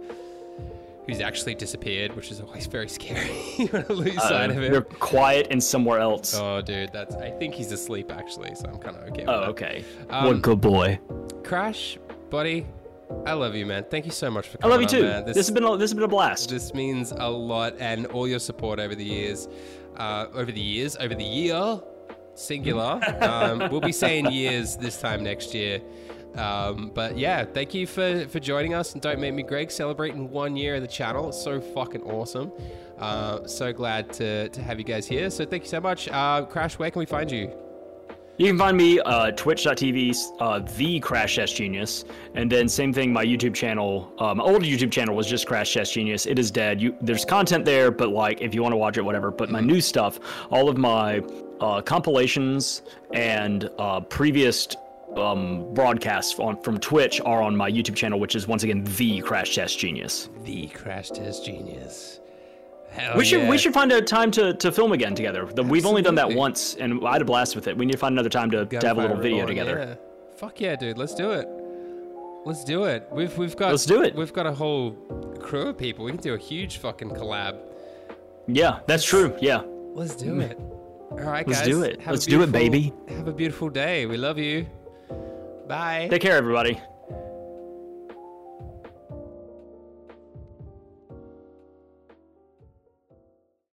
who's actually disappeared, which is always very scary. you want to lose sight of him. They're quiet and somewhere else. Oh, Oh, dude, that's. I think he's asleep actually, so I'm kind of okay. With that. okay. Um, what good boy. Crash, buddy, I love you, man. Thank you so much for coming. I love you on, too. man. This, has been a, this has been a blast. this means a lot, and all your support over the years, uh, over the years, over the year, singular. um, we'll be saying years this time next year. Um, but yeah, thank you for for joining us. And don't make me Greg celebrating one year of the channel. It's so fucking awesome. Uh, so glad to to have you guys here. So thank you so much. Uh, Crash, where can we find you? You can find me uh, twitch.tv, uh, the Crash Test Genius, and then same thing. My YouTube channel, uh, my old YouTube channel was just Crash Test Genius. It is dead. You, there's content there, but like if you want to watch it, whatever. But my new stuff, all of my uh, compilations and uh, previous um, broadcasts on from Twitch are on my YouTube channel, which is once again the Crash Test Genius. The Crash Test Genius. Hell We should yeah. we should find a time to, to film again together. The- We've only done that once, and I had a blast with it. We need to find another time to, to have a little video on, together. yeah. Fuck yeah, dude. Let's do it. Let's do it. We've we've got Let's do it. We've got a whole crew of people. We can do a huge fucking collab. Yeah, that's true. Yeah. Let's do it. All right, guys. Let's guys. do it. Have Let's do it, baby. Have a beautiful day. We love you. Bye. Take care, everybody.